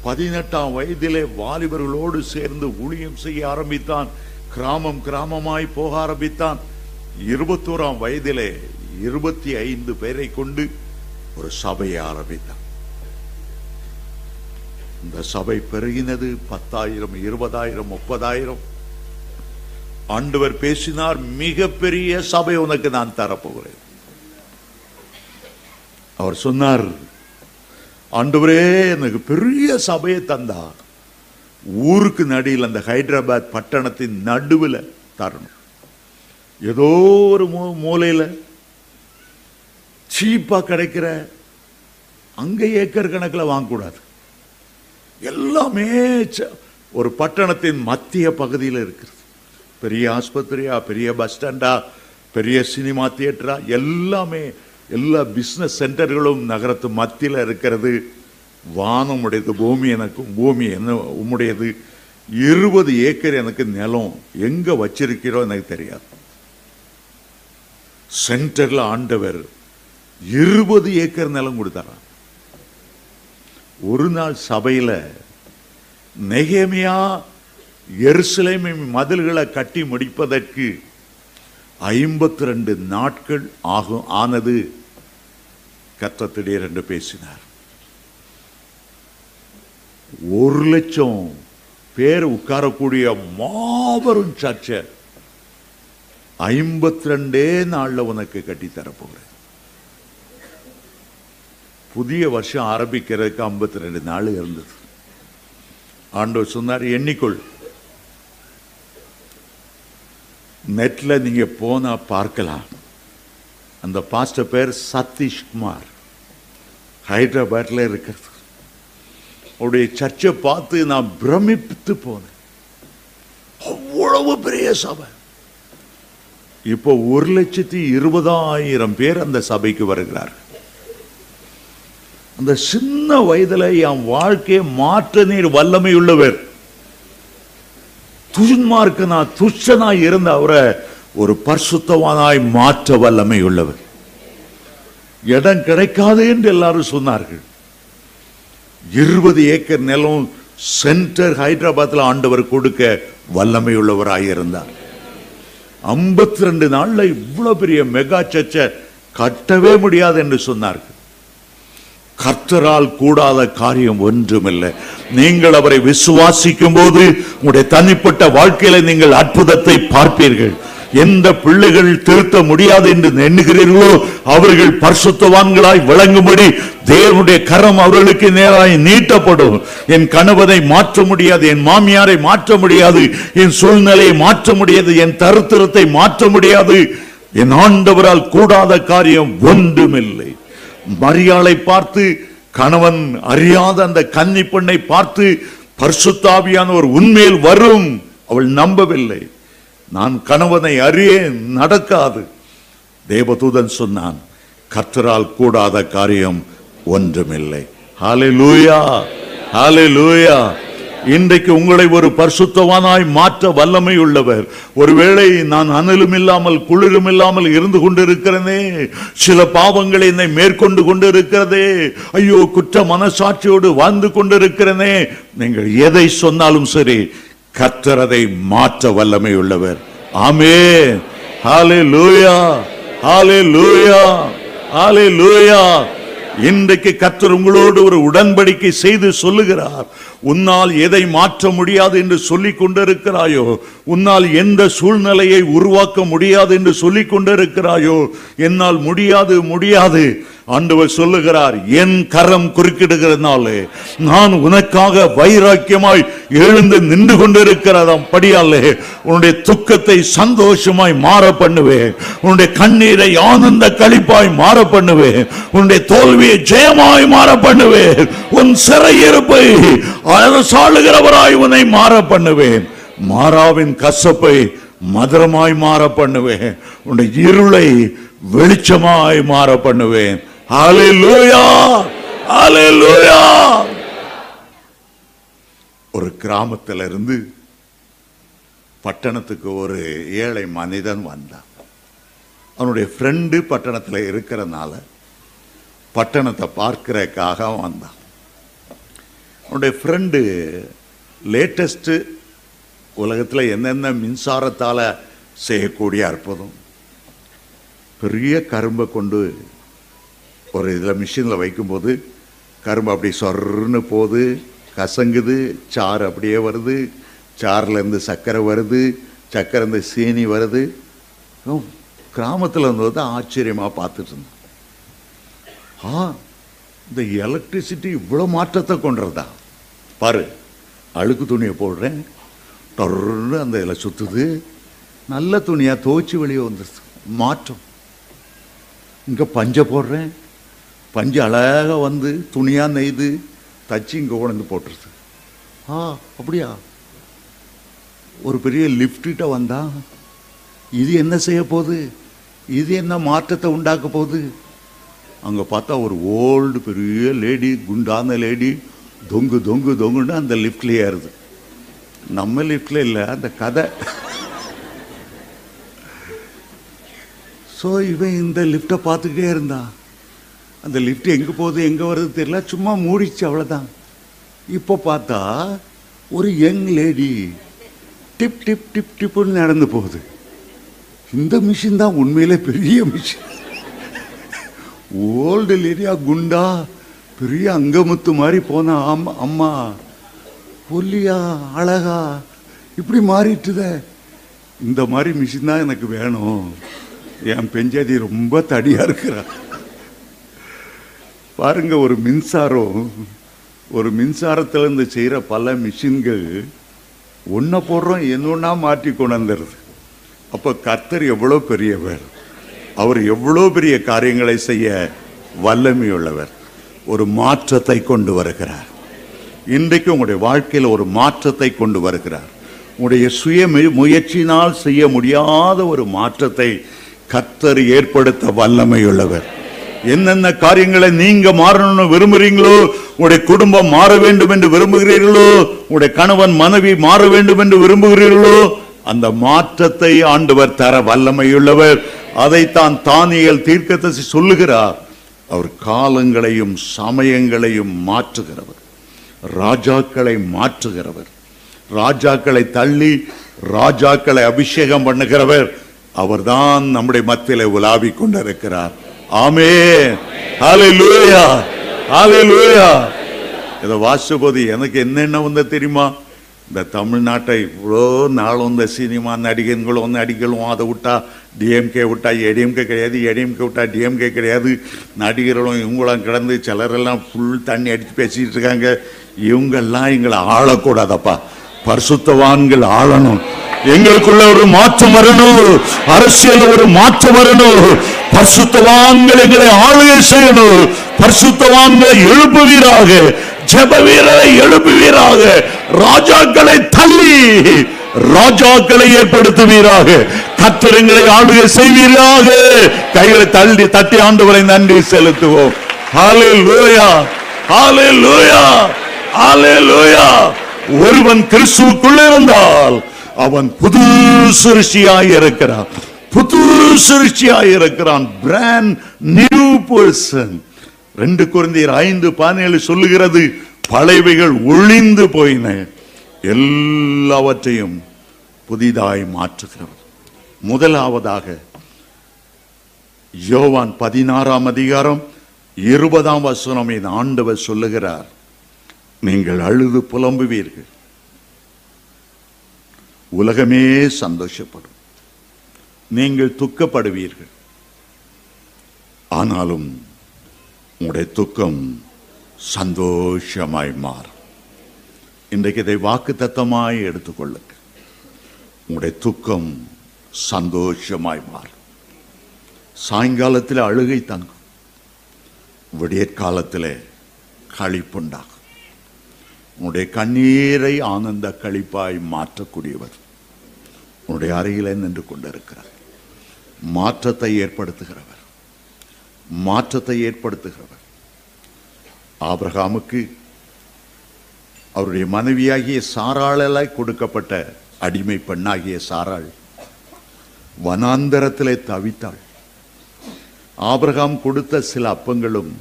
பதினெட்டாம் வயதிலே வாலிபர்களோடு சேர்ந்து ஊழியம் செய்ய ஆரம்பித்தான். கிராமம் கிராமமாய் போக ஆரம்பித்தான். இருபத்தோராம் வயதிலே இருபத்தி ஐந்து பேரை கொண்டு ஒரு சபையை ஆரம்பித்தான். இந்த சபை பெருகினது பத்தாயிரம் இருபதாயிரம் முப்பதாயிரம். ஆண்டவர் பேசினார் மிகப்பெரிய சபை உனக்கு நான் தரப்போகிறேன். அவர் சொன்னார் ஆண்டவரே எனக்கு பெரிய சபையை தந்தார். ஊருக்கு நடியில் அந்த ஹைதராபாத் பட்டணத்தின் நடுவில் தரணும். ஏதோ ஒரு மூ மூலையில் சீப்பாக கிடைக்கிற அங்கே ஏக்கர் கணக்கில் வாங்கக்கூடாது. எல்லாமே ச- ஒரு பட்டணத்தின் மத்திய பகுதியில் இருக்கிறது. பெரிய ஆஸ்பத்திரியா பெரிய பஸ் ஸ்டாண்டா பெரிய சினிமா தியேட்டரா எல்லாமே எல்லா பிஸ்னஸ் சென்டர்களும் நகரத்து மத்தியில் இருக்கிறது. வானம் உடையது பூமி எனக்கு பூமி என்ன உம்முடையது. இருபது ஏக்கர் எனக்கு நிலம் எங்கே வச்சிருக்கிறோம் எனக்கு தெரியாது. சென்டர்ல ஆண்டவர் இருபது ஏக்கர் நிலம் கொடுத்தாராம் ஒரு நாள் சபையில நெகேமியா எருசலேமி மதில்களை கட்டி முடிப்பதற்கு ஐம்பத்தி ரெண்டு நாட்கள் ஆகும் ஆனது கத்தத்திடையே ரெண்டு பேசினார். ஒரு லட்சம் பேர் உட்காரக்கூடிய மாபெரும் சர்ச்சை. ஐம்பத்தி ரெண்டே நாளில் உனக்கு கட்டி தரப்போகிறேன் புதிய வருஷம் ஆரம்பிக்கிறதுக்கு ஐம்பத்தி ரெண்டு நாள் இருந்தது. ஆண்டவர் சொன்னார் எண்ணிக்கொள். நெட்டில் நீங்கள் போனால் பார்க்கலாம். அந்த பாஸ்டர் பேர் சதீஷ்குமார் ஹைதராபாத்தில் இருக்கிறது. அவருடைய சர்ச்சை பார்த்து நான் பிரமித்து போனேன். அவ்வளவு பெரிய சபை. இப்போ ஒரு லட்சத்தி இருபதாயிரம் பேர் அந்த சபைக்கு வருகிறார். அந்த சின்ன வயதுல என் வாழ்க்கையை மாற்ற நீர் வல்லமை உள்ளவர். துன்மார்க்கனா துஷ்டனாய் இருந்த அவரை ஒரு பரிசுத்தவானாய் மாற்ற வல்லமை உள்ளவர். இடம் கிடைக்காது என்று எல்லாரும் சொன்னார்கள். இருபது ஏக்கர் நிலம் சென்டர் ஹைதராபாத்தில் ஆண்டவர் கொடுக்க வல்லமை உள்ளவராக இருந்தார் ஐம்பத்தி ரெண்டு நாள்ல இவ்வளவு பெரிய மெகா சர்ச்சை கட்டவே முடியாது என்று சொன்னார்கள். கர்த்தரால் கூடாத காரியம் ஒன்றுமில்லை. நீங்கள் அவரை விசுவாசிக்கும் போது உங்களுடைய தனிப்பட்ட வாழ்க்கையில நீங்கள் அற்புதத்தை பார்ப்பீர்கள். எந்த பிள்ளைகள் திருத்த முடியாது என்று எண்ணுகிறீர்களோ அவர்கள் பரிசுத்தவான்களாய் விளங்கும்படி தேவனுடைய கரம் அவர்களுக்கு நேராய் நீட்டப்படும். என் கணவனை மாற்ற முடியாது என் மாமியாரை மாற்ற முடியாது என் சூழ்நிலையை மாற்ற முடியாது என் தருத்திரத்தை மாற்ற முடியாது. என் ஆண்டவரால் கூடாத காரியம் ஒன்றுமில்லை. மரியாளை பார்த்து கணவன் அறியாத அந்த கன்னி பெண்ணை பார்த்து பரிசுத்தாவியான ஒரு உண்மையில் வரும். அவள் நம்பவில்லை. நான் கணவனை அறியேன் நடக்காது. தேவதூதன் சொன்னான் கர்த்தரால் கூடாத காரியம் ஒன்றுமில்லை. ஹalleluya ஹalleluya. இன்றைக்கு உங்களை ஒரு பரிசுத்தவானாய் மாற்ற வல்லமை உள்ளவர் ஒருவேளை நான் அனலும் இல்லாமல் குளிரும் இல்லாமல் இருந்து கொண்டிருக்கிறேனே. சில பாவங்களை என்னை மேற்கொண்டு கொண்டிருக்கிறதே. ஐயோ குற்ற மனசாட்சியோடு வாழ்ந்து கொண்டிருக்கிறேனே. நீங்கள் எதை சொன்னாலும் சரி கத்தரதை மாற்ற வல்லமை உள்ளவர் ஆமே ஹalleluya. ஹalleluya. ஹalleluya. இன்றைக்கு கத்தர் உங்களோடு ஒரு உடன்படிக்கை செய்து சொல்லுகிறார். உன்னால் எதை மாற்ற முடியாது என்று சொல்லிக் கொண்டிருக்கிறாயோ உன்னால் எந்த சூழ்நிலையை உருவாக்க முடியாது என்று சொல்லிக் கொண்டிருக்கிறாயோ என்னால் முடியாது முடியாது. ஆண்டவர் சொல்லுகிறார் என் கரம் குறுக்கிடுகிறதுனாலே நான் உனக்காக வைராக்கியமாய் எழுந்து நின்று கொண்டிருக்கிறதாம். படியாலே உன்னுடைய துக்கத்தை சந்தோஷமாய் மாற பண்ணுவேன் உன்னுடைய கண்ணீரை ஆனந்த களிப்பாய் மாற பண்ணுவேன் உன்னுடைய தோல்வியை ஜெயமாய் மாற பண்ணுவேன் உன் சிறையிருப்பை அரசாளுகிறவராய் உன்னை மாற பண்ணுவேன் மாறாவின் கசப்பை மதுரமாய் மாற பண்ணுவேன் உன்னுடைய இருளை வெளிச்சமாய் மாற பண்ணுவேன் ஒரு கிராமத்தில் இருந்து பட்டணத்துக்கு ஒரு ஏழை மனிதன் வந்தான். அவனுடைய ஃப்ரெண்டு பட்டணத்தில் இருக்கிறனால பட்டணத்தை பார்க்கறதுக்காக வந்தான். அவனுடைய ஃப்ரெண்டு லேட்டஸ்ட்டு உலகத்தில் என்னென்ன மின்சாரத்தால் செய்யக்கூடிய அற்புதம். பெரிய கரும்பை கொண்டு ஒரு இதில் மிஷினில் வைக்கும்போது கரும்பு அப்படி சொர்ன்னு போகுது கசங்குது சாறு அப்படியே வருது சாறுலேருந்து சர்க்கரை வருது சர்க்கரைந்து சீனி வருது. கிராமத்தில் இருந்தது ஆச்சரியமாக பார்த்துட்டு இருந்தோம் ஆ இந்த எலக்ட்ரிசிட்டி இவ்வளோ மாற்றத்தை கொண்டுறதா பாரு அழுக்கு துணியை போடுறேன் டொர்னு அந்த இதில் சுற்றுது நல்ல துணியாக துவைச்சி வெளியே வந்துடுது மாற்றம். இங்கே பஞ்சை போடுறேன் பஞ்சு அழகாக வந்து துணியாக நெய்து தச்சு இங்கே கொண்டு போட்டுருது. ஆ அப்படியா? ஒரு பெரிய லிஃப்ட்டிட்ட வந்தா இது என்ன செய்ய போகுது? இது என்ன மாற்றத்தை உண்டாக்க போகுது? அங்கே பார்த்தா ஒரு ஓல்டு பெரிய லேடி குண்டான லேடி தொங்கு தொங்கு தொங்குன்னு அந்த லிஃப்ட்லேயே ஏறுது. நம்ம லிஃப்ட்ல இல்லை அந்த கதை. ஸோ இவன் இந்த லிஃப்ட்டை பார்த்துக்கிட்டே இருந்தான். அந்த லிஃப்ட் எங்கே போகுது எங்கே வருது தெரியல. சும்மா மூடிச்சு அவ்வளோதான் இப்போ பார்த்தா ஒரு young lady tip tip tip டிப்புன்னு நடந்து போகுது. இந்த மிஷின் தான் உண்மையிலே பெரிய மிஷின் ஓல்டு லேடியா குண்டா பெரிய அங்கமுத்து மாதிரி போனா ஆம் அம்மா ஒல்லியா அழகா இப்படி மாறிட்டுதே. இந்த மாதிரி மிஷின் தான் எனக்கு வேணும். என் பெஞ்சாதி ரொம்ப தடியா இருக்கிறான் பாருங்க ஒரு மின்சாரம் ஒரு மின்சாரத்திலேருந்து செய்கிற பல மிஷின்கள் ஒன்றை போடுறோம் என்னொன்னா மாற்றி கொண்டு வந்துடுது. அப்போ கர்த்தர் எவ்வளோ பெரியவர். அவர் எவ்வளோ பெரிய காரியங்களை செய்ய வல்லமையுள்ளவர். ஒரு மாற்றத்தை கொண்டு வருகிறார். இன்றைக்கு உங்களுடைய வாழ்க்கையில் ஒரு மாற்றத்தை கொண்டு வருகிறார். உங்களுடைய சுய முயற்சியினால் செய்ய முடியாத ஒரு மாற்றத்தை கர்த்தர் ஏற்படுத்த வல்லமையுள்ளவர். என்னென்ன காரியங்களை நீங்க மாறணும்னு விரும்புறீங்களோ உங்களுடைய குடும்பம் மாற வேண்டும் என்று விரும்புகிறீர்களோ உங்களுடைய கணவன் மனைவி மாற வேண்டும் என்று விரும்புகிறீர்களோ அந்த மாற்றத்தை ஆண்டவர் தர வல்லமையுள்ளவர். அதைத்தான் தானியல் தீர்க்கத்தை சொல்லுகிறார். அவர் காலங்களையும் சமயங்களையும் மாற்றுகிறவர். ராஜாக்களை மாற்றுகிறவர். ராஜாக்களை தள்ளி ராஜாக்களை அபிஷேகம் பண்ணுகிறவர். அவர்தான் நம்முடைய மத்தியில உலாவிக் கொண்டிருக்கிறார். ஆமே ஹalleluya லூயா இதை வாசிச்சபோது எனக்கு என்னென்ன வந்து தெரியுமா? இந்த தமிழ்நாட்டை இவ்வளோ நாளும் இந்த சினிமா நடிகர்களும் நடிகளும் அதை விட்டா டிஎம்கே விட்டா ஏடிஎம்கே கிடையாது ஏடிஎம்கே விட்டா டிஎம்கே கிடையாது. நடிகர்களும் இவங்களும் கிடந்து சிலரெல்லாம் ஃபுல் தண்ணி அடித்து பேசிகிட்டு இருக்காங்க. இவங்கெல்லாம் எங்களை ஆளக்கூடாதப்பா. பரிசுத்தவான்கள் ஆளணும். எங்களுக்குள்ள ஒரு மாற்றம் வரணும். அரசியல் ஒரு மாற்றம் வரணும். பரிசுத்தவான்கள் எங்களை ஆளுகை செய்யணும் பரிசுத்தவான்களை எழுப்புவீராக ஜெப வீரரை எழுப்புவீராக ராஜாக்களை தள்ளி ராஜாக்களை ஏற்படுத்துவீராக கத்திரங்களை ஆளுகை செய்வீராக. கைகளை தள்ளி தட்டி ஆண்டவரை நன்றி செலுத்துவோம். ஒருவன் கிறிஸ்துவுக்குள் இருந்தால் அவன் புது சிருஷ்டியாய் இருக்கிறான். புது சிருஷ்டியாக இருக்கிறான் பிராண்ட் நியூ பர்சன் ரெண்டு குழந்தையர் ஐந்து பதினேழு சொல்லுகிறது பழைவைகள் ஒளிந்து போயின. எல்லாவற்றையும் புதிதாய் மாற்றுகிறவர். முதலாவதாக யோவான் பதினாறாம் அதிகாரம் இருபதாம் வசனம் என் ஆண்டவர் சொல்லுகிறார். நீங்கள் அழுது புலம்புவீர்கள். உலகமே சந்தோஷப்படும். நீங்கள் துக்கப்படுவீர்கள். ஆனாலும் உங்களுடைய துக்கம் சந்தோஷமாய் மாறும். இன்றைக்கு இதை வாக்கு தத்தமாய் எடுத்துக்கொள்ளுங்க. உங்களுடைய துக்கம் சந்தோஷமாய் மாறும். சாயங்காலத்தில் அழுகை தங்கும். விடியற்காலத்தில் களிப்புண்டாகும். உன்னுடைய கண்ணீரை ஆனந்த களிப்பாய் மாற்றக்கூடியவர் உன்னுடைய அறையில் நின்று கொண்டிருக்கிறார். மாற்றத்தை ஏற்படுத்துகிறவர். மாற்றத்தை ஏற்படுத்துகிறவர். ஆபிரகாமுக்கு அவருடைய மனைவியாகிய சாராளாய் கொடுக்கப்பட்ட அடிமை பெண்ணாகிய சாராள் வனாந்தரத்திலே தவித்தாள். ஆபிரகாம் கொடுத்த சில அப்பங்களும்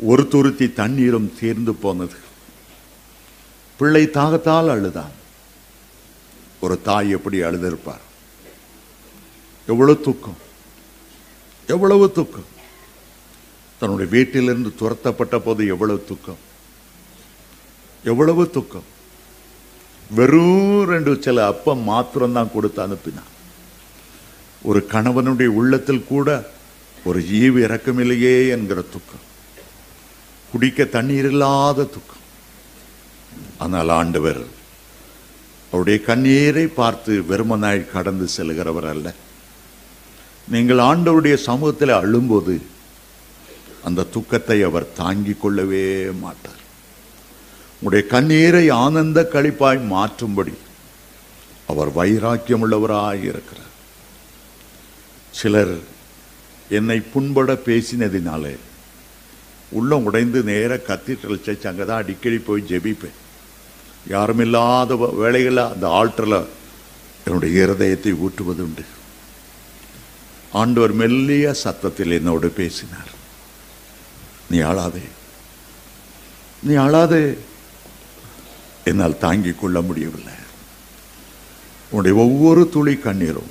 ஒரு துருத்தி தண்ணீரும் தீர்ந்து போனது. பிள்ளை தாகத்தால் அழுதான். ஒரு தாய் எப்படி அழுதிருப்பார்? எவ்வளவு துக்கம்? எவ்வளவு துக்கம்? தன்னுடைய வீட்டிலிருந்து துரத்தப்பட்ட போது எவ்வளவு துக்கம்? எவ்வளவு துக்கம்? வெறும் ரெண்டு சில அப்பம் மாத்திரம்தான் கொடுத்து அனுப்பினான். ஒரு கணவனுடைய உள்ளத்தில் கூட ஒரு ஈவு இறக்கமில்லையே என்கிற துக்கம். குடிக்க தண்ணீர் இல்லாத துக்கம். ஆனால் ஆண்டவர் அவருடைய கண்ணீரை பார்த்து வெறுமனாய் கடந்து செல்கிறவர் அல்ல. நீங்கள் ஆண்டவருடைய சமூகத்தில் அழும்போது அந்த துக்கத்தை அவர் தாங்கிக் கொள்ளவே மாட்டார். உடைய கண்ணீரை ஆனந்த களிப்பாய் மாற்றும்படி அவர் வைராக்கியம் உள்ளவராய் இருக்கிறார். சிலர் என்னை புண்பட பேசினதினாலே உள்ளம் உடைந்து நேர கத்தீட்ரல் சர்ச் அங்கே தான் அடிக்கடி போய் ஜெபிப்பேன். யாரும் இல்லாத வேலைகளில் அந்த ஆல்டரில் என்னுடைய இருதயத்தை ஊற்றுவதுண்டு ஆண்டவர் மெல்லிய சத்தத்தில் என்னோடு பேசினார். நீ ஆளாதே நீ ஆளாதே என்னால் தாங்கிக் கொள்ள முடியவில்லை. உன்னுடைய ஒவ்வொரு துளி கண்ணீரும்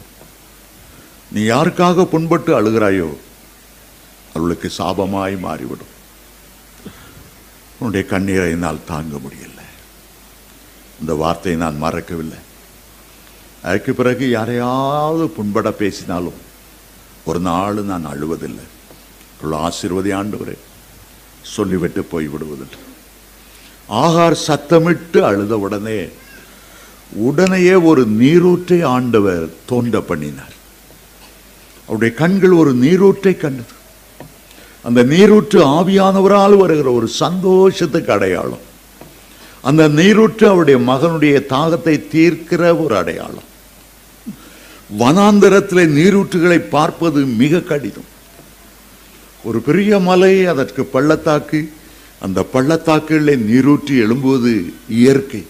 நீ யாருக்காக புண்பட்டு அழுகிறாயோ அவளுக்கு சாபமாய் மாறிவிடும். உன்னுடைய கண்ணீரை என்னால் தாங்க முடியல இந்த வார்த்தையை நான் மறக்கவில்லை. அதுக்கு பிறகு யாரையாவது புண்பட பேசினாலும் ஒரு நாள் நான் அழுவதில்லை. இவ்வளோ ஆசீர்வதி ஆண்டவரே சொல்லிவிட்டு போய் விடுவதில்லை. ஆகார் சத்தமிட்டு அழுத உடனே உடனேயே ஒரு நீரூற்றை ஆண்டவர் தோண்ட பண்ணினார். அவருடைய கண்கள் ஒரு நீரூற்றை கண்டது. அந்த நீரூற்று ஆவியானவரால் வருகிற ஒரு சந்தோஷத்துக்கு அடையாளம். அந்த நீரூற்று அவருடைய மகனுடைய தாகத்தை தீர்க்கிற ஒரு அடையாளம். வனாந்தரத்திலே நீரூற்றுகளை பார்ப்பது மிக கடினம். ஒரு பெரிய மலை அதற்கு பள்ளத்தாக்கு அந்த பள்ளத்தாக்குகளை நீரூற்றி எழும்புவது இயற்கை.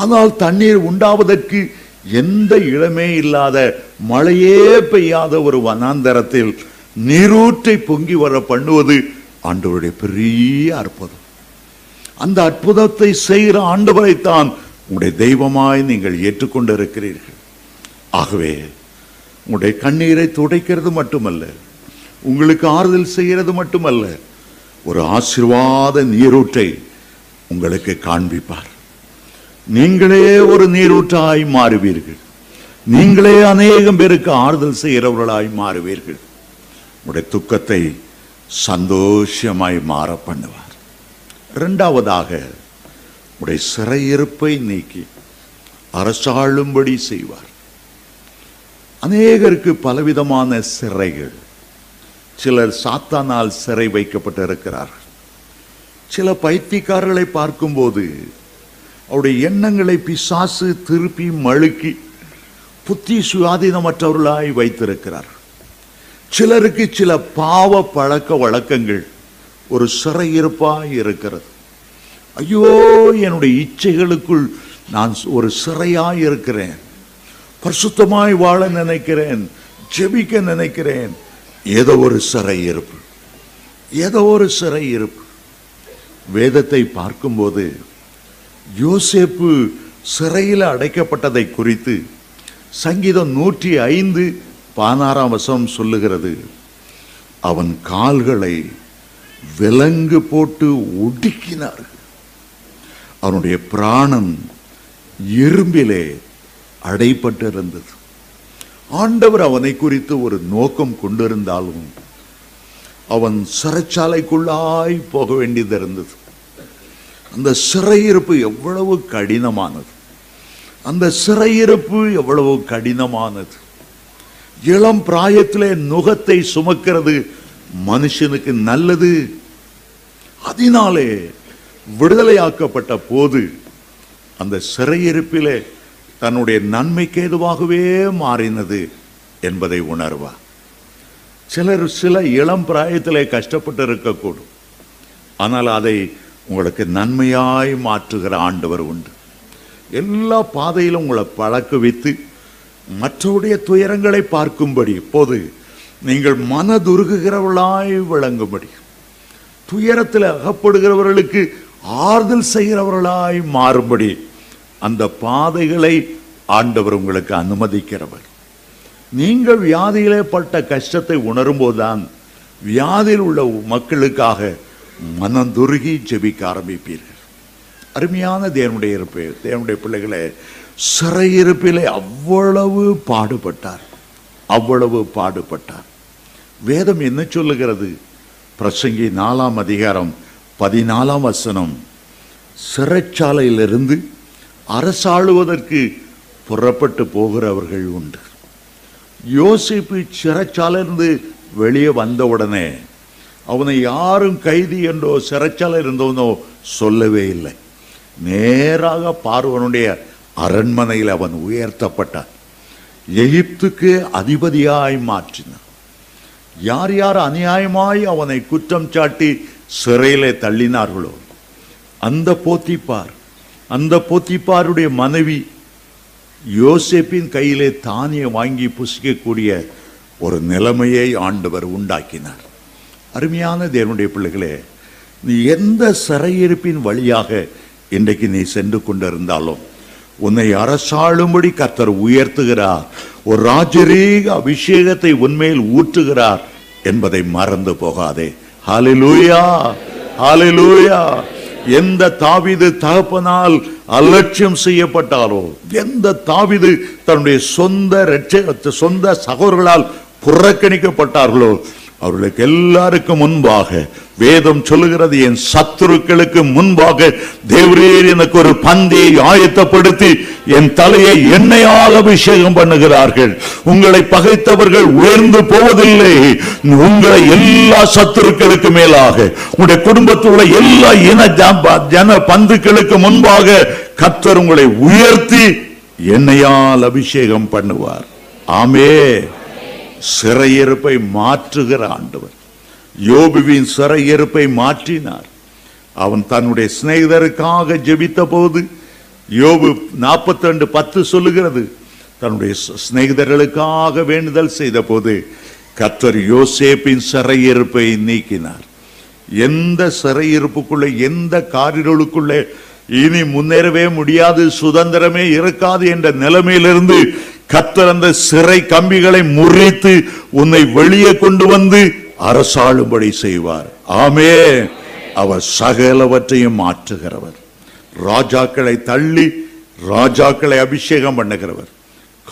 ஆனால் தண்ணீர் உண்டாவதற்கு எந்த இடமே இல்லாத மழையே பெய்யாத ஒரு வனாந்தரத்தில் நீரூற்றை பொங்கி வர பண்ணுவது ஆண்டவருடைய பெரிய அற்புதம். அந்த அற்புதத்தை செய்கிற ஆண்டவரைத்தான் உங்களுடைய தெய்வமாய் நீங்கள் ஏற்றுக்கொண்டிருக்கிறீர்கள். ஆகவே உங்களுடைய கண்ணீரை துடைக்கிறது மட்டுமல்ல உங்களுக்கு ஆறுதல் செய்கிறது மட்டுமல்ல ஒரு ஆசீர்வாத நீரூற்றை உங்களுக்கு காண்பிப்பார். நீங்களே ஒரு நீரூற்றாய் மாறுவீர்கள். நீங்களே அநேகம் பேருக்கு ஆறுதல் செய்கிறவர்களாய் மாறுவீர்கள். உடைய துக்கத்தை சந்தோஷமாய் மாற பண்ணுவார். இரண்டாவதாக உடைய சிறையிருப்பை நீக்கி அரசாளும்படி செய்வார். அநேகருக்கு பலவிதமான சிறைகள். சிலர் சாத்தானால் சிறை வைக்கப்பட்டிருக்கிறார்கள். சில பைத்தியக்காரர்களை பார்க்கும்போது அவருடைய எண்ணங்களை பிசாசு திருப்பி மழுக்கி புத்தி சுயாதீனமற்றவர்களாய் வைத்திருக்கிறார் சிலருக்கு சில பாவ பழக்க வழக்கங்கள் ஒரு சிறையிருப்பாய் இருக்கிறது. ஐயோ என்னுடைய இச்சைகளுக்குள் நான் ஒரு சிறையாய் இருக்கிறேன். பரிசுத்தமாய் வாழ நினைக்கிறேன் ஜெபிக்க நினைக்கிறேன். ஏதோ ஒரு சிறை இருப்பு. ஏதோ ஒரு சிறை இருப்பு. வேதத்தை பார்க்கும்போது யோசேப்பு சிறையில் அடைக்கப்பட்டதை குறித்து சங்கீதம் நூற்றி ஐந்து பதினாறாம் வசம் சொல்லுகிறது. அவன் கால்களை விலங்கு போட்டு ஒடுக்கினார்கள். அவனுடைய பிராணம் இரும்பிலே அடைப்பட்டிருந்தது ஆண்டவர் அவனை குறித்து ஒரு நோக்கம் கொண்டிருந்தாலும் அவன் சிறைச்சாலைக்குள்ளாய் போக வேண்டியது இருந்தது. அந்த சிறையிருப்பு எவ்வளவு கடினமானது. அந்த சிறையிருப்பு எவ்வளவு கடினமானது. இளம் பிராயத்திலே நுகத்தை சுமக்கிறது மனுஷனுக்கு நல்லது. அதனாலே விடுதலையாக்கப்பட்ட போது அந்த சிறையிருப்பிலே தன்னுடைய நன்மைக்கு எதுவாகவே மாறினது என்பதை உணர்வா சிலர் சில இளம் பிராயத்திலே கஷ்டப்பட்டு இருக்கக்கூடும். ஆனால் அதை உங்களுக்கு நன்மையாய் மாற்றுகிற ஆண்டவர் உண்டு. எல்லா பாதையிலும் உங்களை பழக்க வைத்து மற்றவருடைய துயரங்களை பார்க்கும்படி இப்போது நீங்கள் மனதுருகுகிறவர்களாய் விளங்கும்படி துயரத்தில் அகப்படுகிறவர்களுக்கு ஆறுதல் செய்கிறவர்களாய் மாறும்படி அந்த பாதைகளை ஆண்டவர் உங்களுக்கு அனுமதிக்கிறவர். நீங்கள் வியாதியிலே பட்ட கஷ்டத்தை உணரும்போதுதான் வியாதியில் உள்ள மக்களுக்காக மனந்துருகி ஜெபிக்க ஆரம்பிப்பீர்கள். அருமையான தேவனுடைய இருப்பு தேவனுடைய பிள்ளைகளை சிறையிருப்பிலே அவ்வளவு பாடுபட்டார். அவ்வளவு பாடுபட்டார். வேதம் என்ன சொல்லுகிறது? பிரசங்கி நாலாம் அதிகாரம் பதினாலாம் வசனம் சிறைச்சாலையிலிருந்து அரசாளுவதற்கு புறப்பட்டு போகிறவர்கள் உண்டு. யோசிப்பு சிறைச்சாலிருந்து வெளியே வந்தவுடனே அவனை யாரும் கைதி என்றோ சிறைச்சாலை இருந்தவனோ சொல்லவே இல்லை. நேராக பார்வனுடைய அரண்மனையில் அவன் உயர்த்தப்பட்டான். எகிப்துக்கு அதிபதியாய் மாற்றினான். யார் யார் அநியாயமாய் அவனை குற்றம் சாட்டி சிறையிலே தள்ளினார்களோ அந்த போத்திப்பார் அந்த போத்திப்பாருடைய மனைவி யோசேப்பின் கையிலே தானிய வாங்கி புசிக்கக்கூடிய ஒரு நிலைமையை ஆண்டவர் உண்டாக்கினார். அருமையான தேவனுடைய பிள்ளைகளே நீ எந்த சிறையிருப்பின் வழியாக இன்றைக்கு நீ சென்று கொண்டிருந்தாலும் உன்னை அரசாளும்படி கர்த்தர் உயர்த்துகிறார் ஒரு ராஜரீக அபிஷேகத்தை உண்மையில் ஊற்றுகிறார் என்பதை மறந்து போகாதே. ஹாலிலூயா ஹாலிலூயா எந்த தாவீது தகப்பனால் அலட்சியம் செய்யப்பட்டாரோ எந்த தாவிது தன்னுடைய சொந்த சொந்த சகோதரர்களால் புறக்கணிக்கப்பட்டார்களோ அவர்களுக்கு எல்லாருக்கும் முன்பாக வேதம் சொல்லுகிறது என் சத்துருக்களுக்கு முன்பாக தேவரீர் எனக்கு ஒரு பந்தியை ஆயத்தப்படுத்தி என் தலையை எண்ணெயாக அபிஷேகம் பண்ணுகிறார்கள். உங்களை பகைத்தவர்கள் உயர்ந்து போவதில்லை. உங்களை எல்லா சத்துருக்களுக்கு மேலாக உங்களுடைய குடும்பத்தில் உள்ள எல்லா இன ஜன பந்துக்களுக்கு முன்பாக கத்தர் உங்களை உயர்த்தி எண்ணெயால் அபிஷேகம் பண்ணுவார். ஆமே சிறையிருப்பை மாற்றுகிற ஆண்டவர். யோபுவின் சிறையிருப்பை மாற்றினார். அவன் தன்னுடைய சிநேகிதருக்காக ஜெபித்த போது யோபு 42 பத்து சொல்லுகிறது. தன்னுடைய சிநேகிதர்களுக்காக வேண்டுதல் செய்த போது கத்தர் யோசேப்பின் சிறையிருப்பை நீக்கினார். எந்த சிறையிருப்புக்குள்ளே எந்த காரிருளுக்குள்ளே இனி முன்னேறவே முடியாது சுதந்திரமே இருக்காது என்ற நிலைமையிலிருந்து கத்தர் அந்த சிறை கம்பிகளை முறித்து உன்னை வெளியே கொண்டு வந்து அரசாளும்படி செய்வார். ஆமே அவர் சகலவற்றையும் மாற்றுகிறவர். ராஜாக்களை தள்ளி ராஜாக்களை அபிஷேகம் பண்ணுகிறவர்.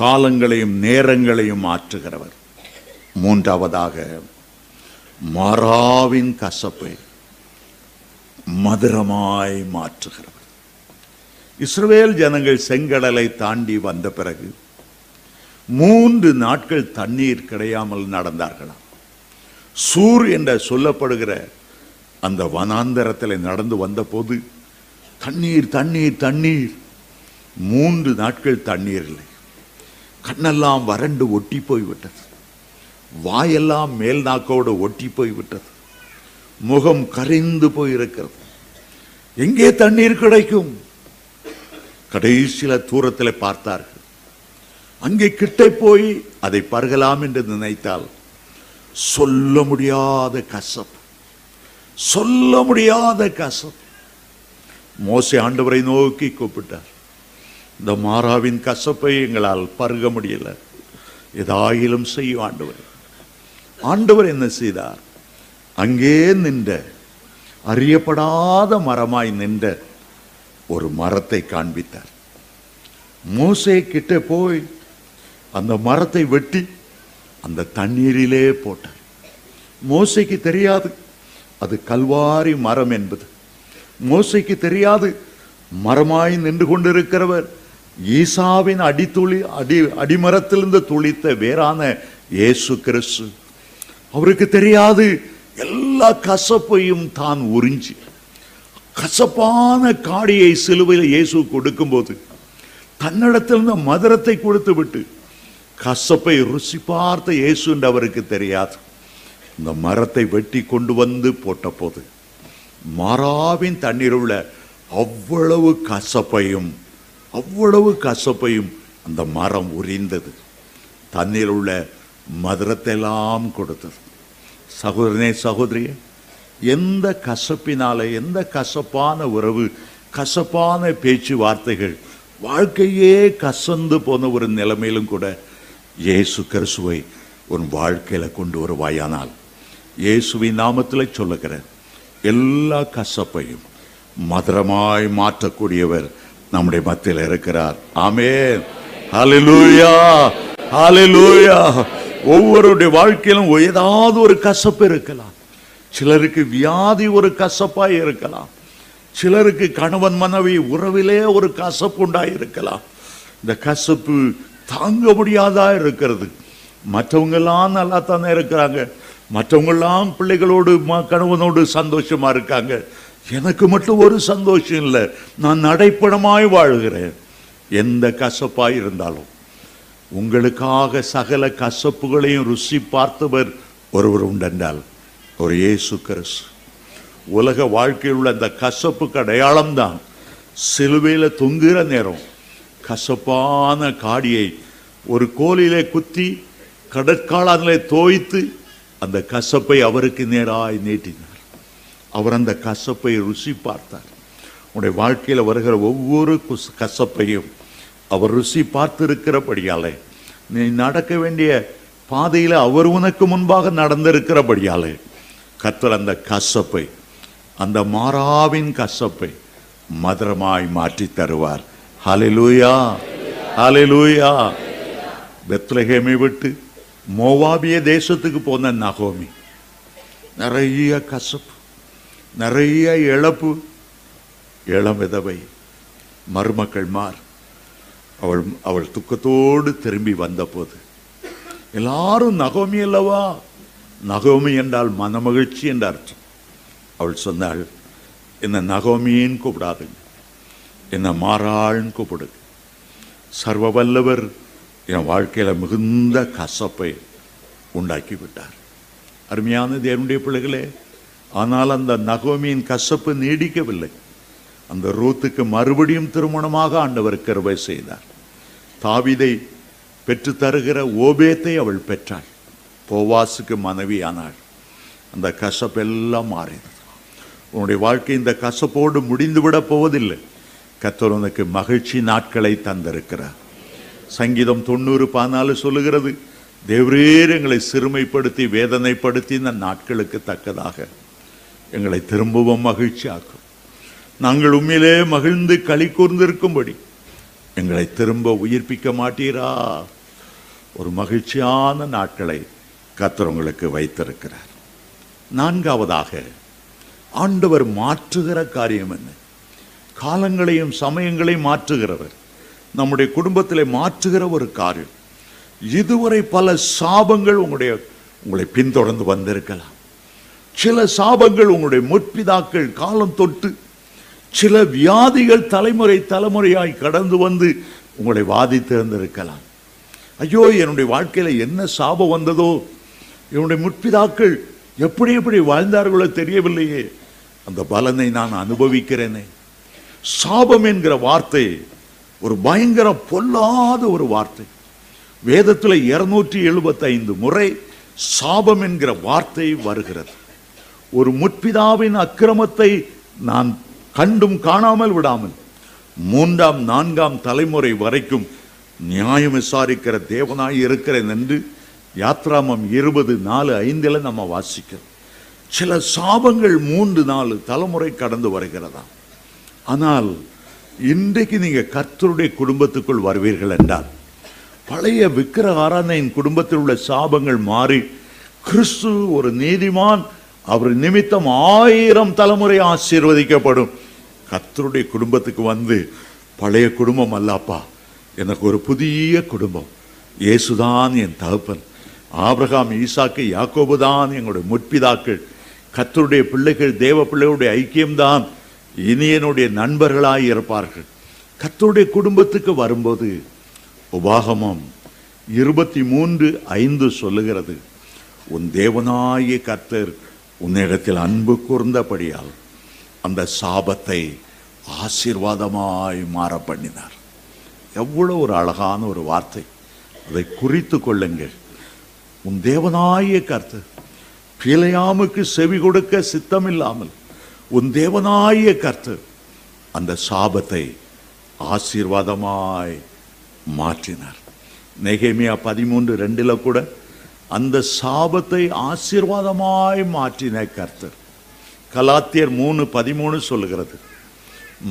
காலங்களையும் நேரங்களையும் மாற்றுகிறவர். மூன்றாவதாக மராவின் கசப்பை மதுரமாய் மாற்றுகிறவர். இஸ்ரவேல் ஜனங்கள் செங்கடலை தாண்டி வந்த பிறகு மூன்று நாட்கள் தண்ணீர் கிடையாமல் நடந்தார்களாம். சூர் என்ற சொல்லப்படுகிற அந்த வனாந்தரத்தில் நடந்து வந்தபோது தண்ணீர் தண்ணீர் தண்ணீர் மூன்று நாட்கள் தண்ணீர் இல்லை. கண்ணெல்லாம் வறண்டு ஒட்டி போய்விட்டது. வாயெல்லாம் மேல் நாக்கோடு ஒட்டி போய்விட்டது. முகம் கரைந்து போயிருக்கிறது. எங்கே தண்ணீர் கிடைக்கும்? கடைசியில தூரத்தில் பார்த்தார்கள். அங்கே கிட்ட போய் அதை பருகலாம் என்று நினைத்தால் சொல்ல முடியாத கசப் சொல்ல முடியாத கசப் மோசை ஆண்டவரை நோக்கி கூப்பிட்டார். இந்த மாறாவின் கசப்பை எங்களால் பருக முடியல. ஏதாயிலும் செய்யும் ஆண்டவர். ஆண்டவர் என்ன செய்தார்? அங்கே நின்ற அறியப்படாத மரமாய் நின்ற ஒரு மரத்தை காண்பித்தார். மோசை கிட்ட போய் அந்த மரத்தை வெட்டி அந்த தண்ணீரிலே போட்டார். மோசைக்கு தெரியாது அது கல்வாரி மரம் என்பது. மோசைக்கு தெரியாது மரமாய் நின்று கொண்டிருக்கிறவர் ஈசாவின் அடித்துளி அடி அடிமரத்திலிருந்து துளித்த வேறான இயேசு கிறிஸ்து. அவருக்கு தெரியாது எல்லா கசப்பையும் தான் உறிஞ்சி கசப்பான காடியை சிலுவையில் இயேசு கொடுக்கும்போது தன்னிடத்திலிருந்த மதுரத்தை கொடுத்து விட்டு கசப்பை ருசி பார்த்த இயேசு என்று அவருக்கு தெரியாது. இந்த மரத்தை வெட்டி கொண்டு வந்து போட்ட போது மராவின் தண்ணீர் உள்ள அவ்வளவு கசப்பையும் அவ்வளவு கசப்பையும் அந்த மரம் உரிந்தது. தண்ணீர் உள்ள மதுரத்தெல்லாம் கொடுத்தது. சகோதரனே சகோதரியே எந்த கசப்பினால எந்த கசப்பான உறவு கசப்பான பேச்சுவார்த்தைகள் வாழ்க்கையே கசந்து போன ஒரு நிலைமையிலும் கூட இயேசு கிறிஸ்துவை உன் வாழ்க்கையில் கொண்டு வருவாயானால் இயேசுவின் நாமத்தில் சொல்லுகிறேன் எல்லா கசப்பையும் மதுரமாய் மாற்றக்கூடியவர் நம்முடைய மத்தியில் இருக்கிறார். ஆமே ஹalleluya. ஹalleluya. ஒவ்வொருடைய வாழ்க்கையிலும் ஏதாவது ஒரு கசப்பு இருக்கலாம். சிலருக்கு வியாதி ஒரு கசப்பாக இருக்கலாம். சிலருக்கு கணவன் மனைவி உறவிலே ஒரு கசப்பு உண்டாயிருக்கலாம். இந்த கசப்பு தாங்க முடியாதா இருக்கிறது. மற்றவங்கெல்லாம் நல்லா தானே இருக்கிறாங்க. மற்றவங்கெல்லாம் பிள்ளைகளோடு கணவனோடு சந்தோஷமாக இருக்காங்க. எனக்கு மட்டும் ஒரு சந்தோஷம் இல்லை. நான் நடைப்பணமாய் வாழ்கிறேன். எந்த கசப்பாக இருந்தாலும். உங்களுக்காக சகல கசப்புகளையும் ருசி பார்த்தவர் ஒருவர் உண்டென்றால் ஒரு இயேசு கிறிஸ்து. உலக வாழ்க்கையில் உள்ள அந்த கசப்புக்கு அடையாளம்தான். சிலுவையில் தொங்குகிற நேரம். கசப்பான காடியை ஒரு கோலிலே குத்தி கடற்காலனிலே தோய்த்து அந்த கசப்பை அவருக்கு நேராய் நீட்டினார். அவர் அந்த கசப்பை ருசி பார்த்தார். உன்னுடைய வாழ்க்கையில் வருகிற ஒவ்வொரு குஸ்- கசப்பையும் அவர் ருசி பார்த்திருக்கிறபடியாலே நீ நடக்க வேண்டிய பாதையில் அவர் உனக்கு முன்பாக நடந்திருக்கிறபடியாலே கத்தர் அந்த கசப்பை அந்த மாறாவின் கசப்பை மதுரமாய் மாற்றி தருவார். ஹalleluya ஹalleluya. பெத்லஹேமை விட்டு மோவாபிய தேசத்துக்கு போன நகோமி. நிறைய கசப்பு நிறைய இழப்பு இளம் விதவை மருமக்கள் மார். அவள் அவள் துக்கத்தோடு திரும்பி வந்தபோது எல்லாரும் நகோமி அல்லவா? நகோமி என்றால் மனமகிழ்ச்சி என்ற அர்த்தம். அவள் சொன்னாள் என்ன நகோமின்னு கூப்பிடாதுங்க. என்ன மாறாள்னு கூப்பிடு சர்வ வல்லவர் என் வாழ்க்கையில் மிகுந்த கசப்பை உண்டாக்கி விட்டார். அருமையான தேவனுடைய பிள்ளைகளே ஆனால் அந்த நகோமியின் கசப்பு நீடிக்கவில்லை. அந்த ரூத்துக்கு மறுபடியும் திருமணமாக ஆண்டவர் கருவை செய்தார். தாவிதை பெற்று தருகிற ஓபேத்தை அவள் பெற்றாள். போவாசுக்கு மனைவியானாள். அந்த கசப்பெல்லாம் மாறியது. உன்னுடைய வாழ்க்கை இந்த கசப்போடு முடிந்துவிடப் போவதில்லை. கத்தர் உனக்கு மகிழ்ச்சி நாட்களை தந்திருக்கிறார். சங்கீதம் தொண்ணூறு பதினாலு சொல்லுகிறது தேவரீர் எங்களை சிறுமைப்படுத்தி வேதனைப்படுத்தி இந்த நாட்களுக்கு தக்கதாக. எங்களை திரும்பவும் மகிழ்ச்சியாக்கும். நாங்கள் உண்மையிலே மகிழ்ந்து களி கூர்ந்திருக்கும்படி எங்களை திரும்ப உயிர்ப்பிக்க மாட்டீரா. ஒரு மகிழ்ச்சியான நாட்களை கர்த்தர் உங்களுக்கு வைத்திருக்கிறார். நான்காவதாக ஆண்டவர் மாற்றுகிற காரியம் என்ன? காலங்களையும் சமயங்களையும் மாற்றுகிறவர். நம்முடைய குடும்பத்தில் மாற்றுகிற ஒரு காரியம். இதுவரை பல சாபங்கள் உங்களுடைய உங்களை பின்தொடர்ந்து வந்திருக்கலாம். சில சாபங்கள் உங்களுடைய முற்பிதாக்கள் காலம் தொட்டு சில வியாதிகள் தலைமுறை தலைமுறையாய் கடந்து வந்து உங்களை வாதித்து இருந்திருக்கலாம். ஐயோ என்னுடைய வாழ்க்கையில் என்ன சாபம் வந்ததோ? என்னுடைய முற்பிதாக்கள் எப்படி எப்படி வாழ்ந்தார்களோ தெரியவில்லையே. அந்த பலனை நான் அனுபவிக்கிறேனே. சாபம் என்கிற வார்த்தை ஒரு பயங்கர பொல்லாத ஒரு வார்த்தை. வேதத்தில் இருநூற்றி எழுபத்தைந்து முறை சாபம் என்கிற வார்த்தை வருகிறது. ஒரு முற்பிதாவின் அக்கிரமத்தை நான் கண்டும் காணாமல் விடாமல் மூன்றாம் நான்காம் தலைமுறை வரைக்கும் நியாயம் விசாரிக்கிற தேவனாய் இருக்கிறேன் என்று யாத்ராமம் இருபது நாலு ஐந்தில் நம்ம வாசிக்கிறோம். சில சாபங்கள் மூன்று நாலு தலைமுறை கடந்து வருகிறதா ஆனால் இன்றைக்கு நீங்கள் கர்த்தருடைய குடும்பத்துக்குள் வருவீர்கள் என்றால் பழைய விக்கிர ஆராதனையின் குடும்பத்தில் உள்ள சாபங்கள் மாறி கிறிஸ்து ஒரு நீதிமான் அவர் நிமித்தம் ஆயிரம் தலைமுறை ஆசீர்வதிக்கப்படும். கர்த்தருடைய குடும்பத்துக்கு வந்து பழைய குடும்பம் அல்லப்பா எனக்கு ஒரு புதிய குடும்பம். இயேசுதான் என் தகப்பன். ஆபிரகாம் ஈசாக்கு யாக்கோபு தான் எங்களுடைய முற்பிதாக்கள். கத்தருடைய பிள்ளைகள் தேவ பிள்ளைகளுடைய ஐக்கியம்தான். இனியனுடைய நண்பர்களாய் இருப்பார்கள். கத்தருடைய குடும்பத்துக்கு வரும்போது உபாகமம் இருபத்தி மூன்று ஐந்து சொல்லுகிறது. உன் தேவனாய கர்த்தர் உன்னிடத்தில் அன்பு கூர்ந்தபடியால் அந்த சாபத்தை ஆசீர்வாதமாய் மாற பண்ணினார். எவ்வளோ ஒரு அழகான ஒரு வார்த்தை. அதை குறித்து கொள்ளுங்கள். உன் தேவனாய கர்த்தர் பிழையாமுக்கு செவி கொடுக்க சித்தமில்லாமல் உன் தேவனாய கர்த்து அந்த சாபத்தை ஆசீர்வாதமாய் மாற்றினார். நெகேமியா பதிமூன்று ரெண்டில் கூட அந்த சாபத்தை ஆசீர்வாதமாய் மாற்றின கர்த்தர். கலாத்தியர் மூணு பதிமூணு சொல்லுகிறது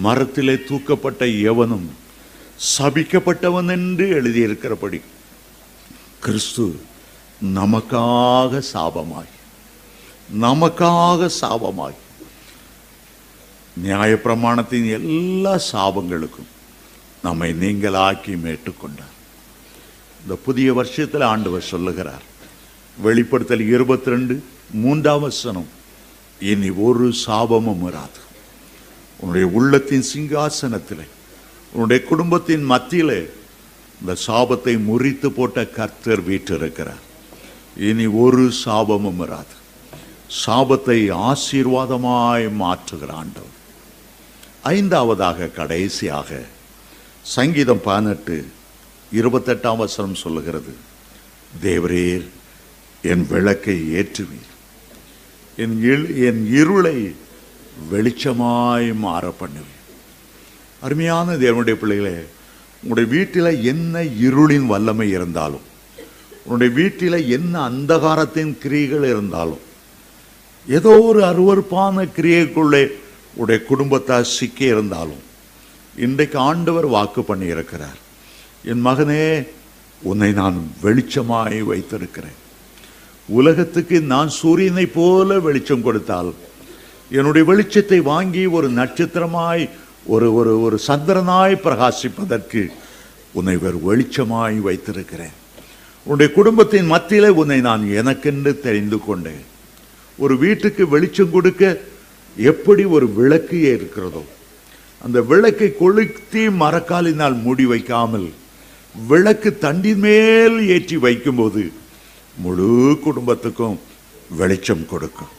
மரத்திலே தூக்கப்பட்ட எவனும் சபிக்கப்பட்டவன் என்று எழுதியிருக்கிறபடி கிறிஸ்து நமக்காக சாபமாய் நமக்காக சாபமாய் நியாயப்பிரமாணத்தின் எல்லா சாபங்களுக்கும் நம்மை நீங்களாக்கி மேட்டுக்கொண்டார். இந்த புதிய வருஷத்தில் ஆண்டவர் சொல்லுகிறார். வெளிப்படுத்தல் இருபத்தி ரெண்டு மூன்றாம் வசனம் இனி ஒரு சாபமும் வராது உன்னுடைய உள்ளத்தின் சிங்காசனத்தில் உன்னுடைய குடும்பத்தின் மத்தியில் இந்த சாபத்தை முறித்து போட்ட கர்த்தர் வீட்டிருக்கிறார் இனி ஒரு சாபமும் வராது சாபத்தை ஆசீர்வாதமாய் மாற்றுகிற ஆண்டவர். ஐந்தாவதாக கடைசியாக சங்கீதம் பதினெட்டு இருபத்தெட்டாம் வசனம் சொல்லுகிறது. தேவரீர் என் விளக்கை ஏற்றுவீர். என் இல்- என் இருளை வெளிச்சமாய் மாற பண்ணுவீர் அருமையான தேவனுடைய பிள்ளைகளே உங்களுடைய வீட்டில் என்ன இருளின் வல்லமை இருந்தாலும் உன்னுடைய வீட்டில் என்ன அந்தகாரத்தின் கிரியைகள் இருந்தாலும் ஏதோ ஒரு அருவருப்பான கிரியைக்குள்ளே உடைய குடும்பத்தார் சிக்கி இருந்தாலும் இன்றைக்கு ஆண்டவர் வாக்கு பண்ணியிருக்கிறார். என் மகனே உன்னை நான் வெளிச்சமாய் வைத்திருக்கிறேன். உலகத்துக்கு நான் சூரியனை போல வெளிச்சம் கொடுத்தால் என்னுடைய வெளிச்சத்தை வாங்கி ஒரு நட்சத்திரமாய் ஒரு ஒரு ஒரு சந்திரனாய் பிரகாசிப்பதற்கு உன்னை ஒரு வெளிச்சமாய் வைத்திருக்கிறேன். உன்னுடைய குடும்பத்தின் மத்தியிலே உன்னை நான் எனக்கென்று தெரிந்து கொண்டேன். ஒரு வீட்டுக்கு வெளிச்சம் கொடுக்க எப்படி ஒரு விளக்கு இருக்கிறதோ அந்த விளக்கை கொளுத்தி மரக்காலினால் மூடி வைக்காமல் விளக்கு தண்டின் மேல் ஏற்றி வைக்கும்போது முழு குடும்பத்துக்கும் வெளிச்சம் கொடுக்கும்.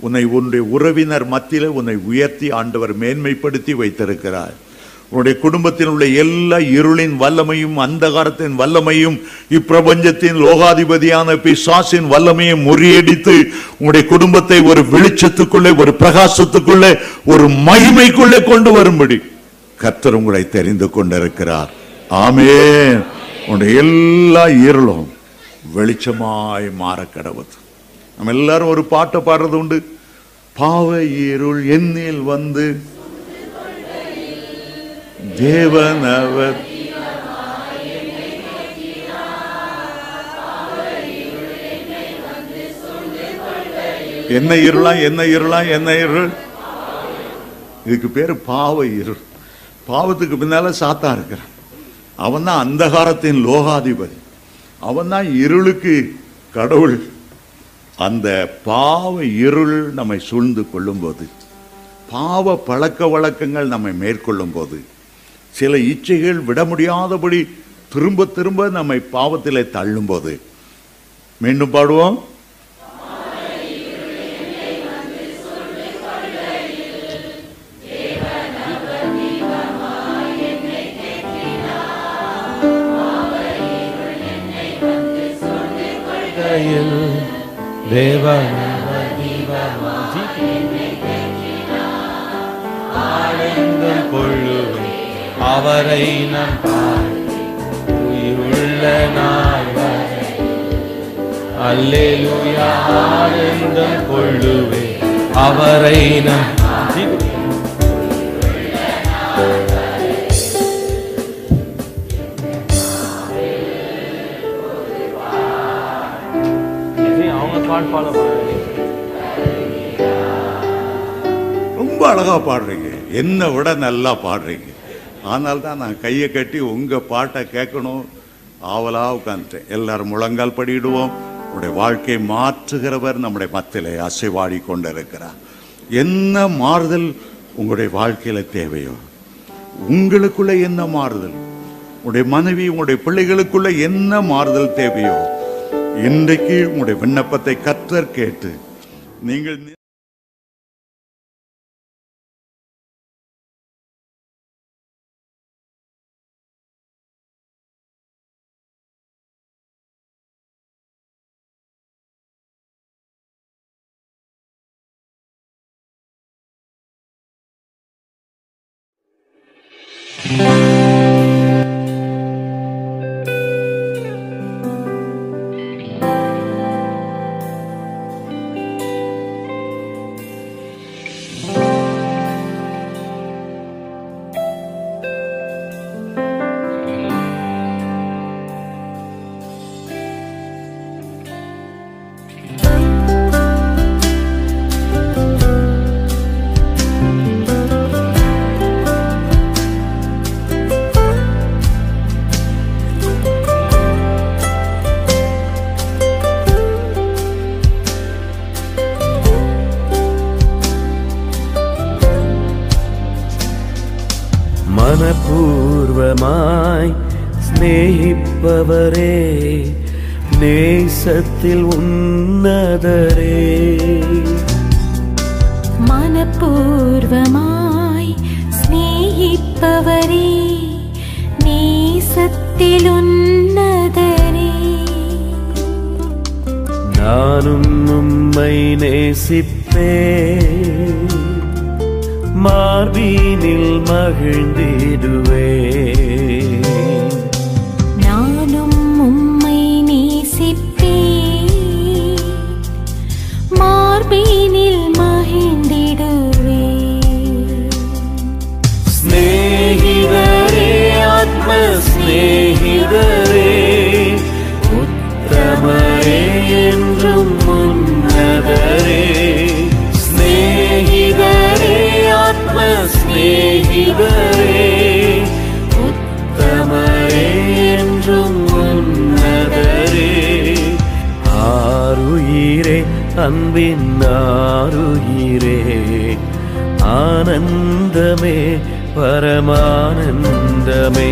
உன்னை உன்னுடைய உறவினர் மத்தியில் உன்னை உயர்த்தி ஆண்டவர் மேன்மைப்படுத்தி வைத்திருக்கிறார். உன்னுடைய குடும்பத்தில் உள்ள எல்லா இருளின் வல்லமையும் அந்தகாரத்தின் வல்லமையும் இப்பிரபஞ்சத்தின் லோகாதிபதியான பிசாசின் வல்லமையும் முறியடித்து உங்களுடைய குடும்பத்தை ஒரு வெளிச்சத்துக்குள்ளே ஒரு பிரகாசத்துக்குள்ளே ஒரு மகிமைக்குள்ளே கொண்டு வரும்படி கர்த்தர் உங்களை தெரிந்து கொண்டிருக்கிறார். ஆமே உன்னுடைய எல்லா இருளும் வெளிச்சமாய் மாற கடவுது. நம்ம எல்லாரும் ஒரு பாட்டை பாடுறது உண்டு. பாவ இருள் எண்ணில் வந்து தேவனவர். என்ன இருளா என்ன இருளா என்ன இருள்? இதுக்கு பேர் பாவ இருள். பாவத்துக்கு பின்னால சாத்தா இருக்கிறான். அவன் தான் அந்தகாரத்தின் லோகாதிபதி. அவன் தான் இருளுக்கு கடவுள். அந்த பாவ இருள் நம்மை சூழ்ந்து கொள்ளும்போது பாவ பழக்க வழக்கங்கள் நம்மை மேற்கொள்ளும் போது சில இச்சைகள் விட முடியாதபடி திரும்ப திரும்ப நம்மை பாவத்திலே தள்ளும்போது. மீண்டும் பாடுவோம். தேவன் அவரை நான் உயிருள்ள நாள் வரை. அல்லேலூயா ஆனந்தம் கொள்ளுவேன் அவரை நான் ரொம்ப அழகா பாடுறீங்க. என்னை விட நல்லா பாடுறீங்க. ஆனால் தான் நான் கையை கட்டி உங்கள் பாட்டை கேட்கணும். ஆவலாக உட்காந்துட்டேன் எல்லாரும் முழங்கால் படிவிடுவோம் உடைய வாழ்க்கையை மாற்றுகிறவர் நம்முடைய மத்திலே அசைவாடி கொண்டிருக்கிறார். என்ன மாறுதல் உங்களுடைய வாழ்க்கையில் தேவையோ? உங்களுக்குள்ள என்ன மாறுதல்? உங்களுடைய மனைவி உங்களுடைய பிள்ளைகளுக்குள்ள என்ன மாறுதல் தேவையோ? இன்றைக்கு உங்களுடைய விண்ணப்பத்தை கற்றர் கேட்டு நீங்கள் അവരെ നേസത്തിൽ ഉന്നതരേ. മനപൂർവമായി സ്നേഹിപ്പവരെ നേസത്തിൽ ിപ്പേ മാർബീനിൽ മഹിഴ്ന്നിരുവേ ನಮ್ಮ ಸ್ನೇಹಿತರೇ ಉತ್ತಮರೇ ಎಂದು ಮುನ್ನದರೇ ಸ್ನೇಹಿತರೇ ಆತ್ಮ ಸ್ನೇಹಿತರೇ உத்தமரே என்றும் உன்னதரே ஆருயிரே அன்பின் ஆருயிரே ஆனந்தமே പരമാനന്ദമേ.